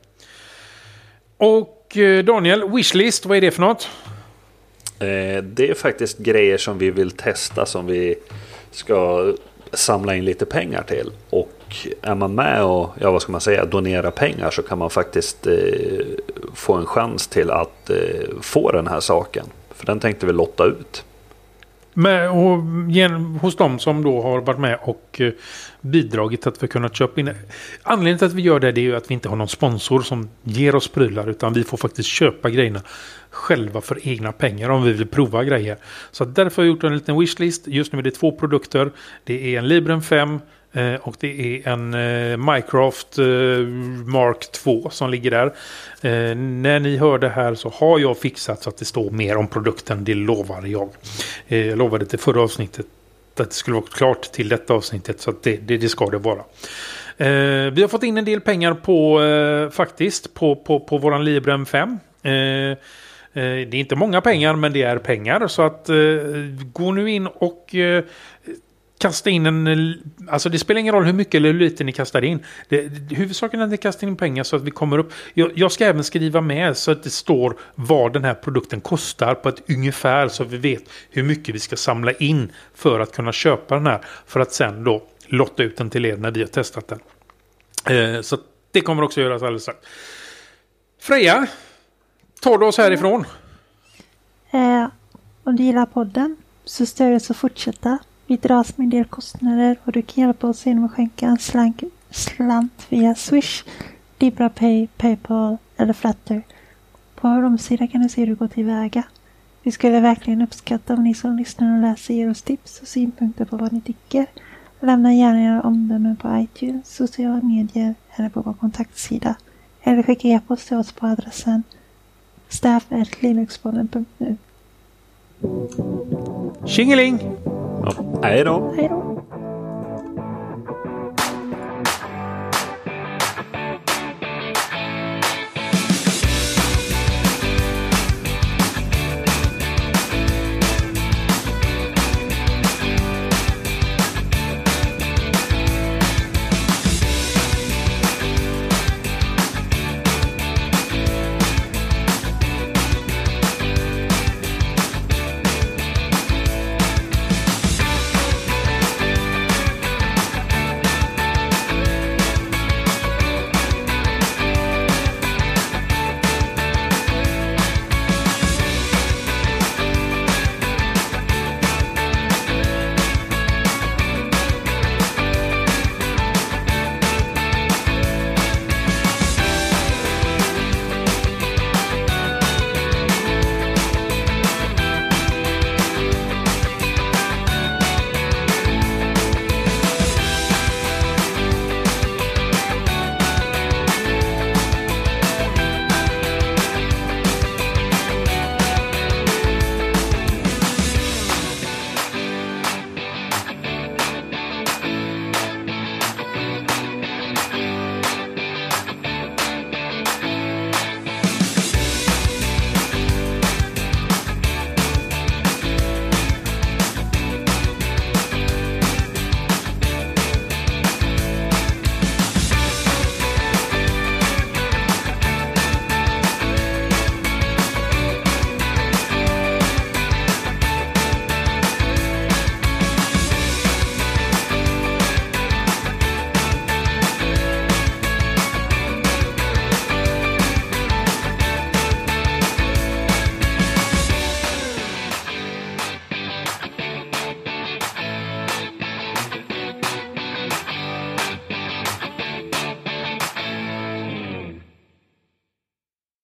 Och eh, Daniel, wishlist, vad är det för något? Det är faktiskt grejer som vi vill testa som vi ska samla in lite pengar till. Och är man med och, ja vad ska man säga, donera pengar så kan man faktiskt eh, få en chans till att eh, få den här saken. För den tänkte vi lotta ut. Med, och, gen, hos de som då har varit med och eh, bidragit till att vi kunnat köpa in. Anledningen till att vi gör det, det är ju att vi inte har någon sponsor som ger oss prylar utan vi får faktiskt köpa grejerna själva för egna pengar om vi vill prova grejer. Så därför har jag gjort en liten wishlist. Just nu är det två produkter. Det är en Librem 5 eh, och det är en eh, eh, Mark 2 som ligger där. Eh, när ni hör det här så har jag fixat så att det står mer om produkten. Det lovar jag. Eh, jag lovade till förra avsnittet att det skulle vara klart till detta avsnittet. Så att det, det, det ska det vara. Eh, vi har fått in en del pengar på faktiskt på, på, på våran Librem 5. Det är inte många pengar men det är pengar. Så att gå nu in och kasta in en... Eh, alltså det spelar ingen roll hur mycket eller hur lite ni kastar in. Det, det, huvudsaken är att ni kastar in pengar så att vi kommer upp. Jag, jag ska även skriva med så att det står vad den här produkten kostar på ett ungefär så att vi vet hur mycket vi ska samla in för att kunna köpa den här. För att sen då lotta ut den till er när vi har testat den. Eh, så det kommer också göras alldeles strax. Freja, tar du oss härifrån? Eh, om du gillar podden så stöd oss att fortsätta. Vi dras med en del kostnader och du kan hjälpa oss genom att skänka en slank, slant via Swish, LibraPay, Paypal eller flatter. På vår hemsida kan du se hur du går tillväga. Vi skulle verkligen uppskatta om ni som lyssnar och läser ger oss tips och synpunkter på vad ni tycker. Lämna gärna era omdömen på iTunes, sociala medier eller på vår kontaktsida. Eller skicka e-post till oss på adressen staff.linuxpodden.nu. Tjingeling! Ja, hej då! Hej då!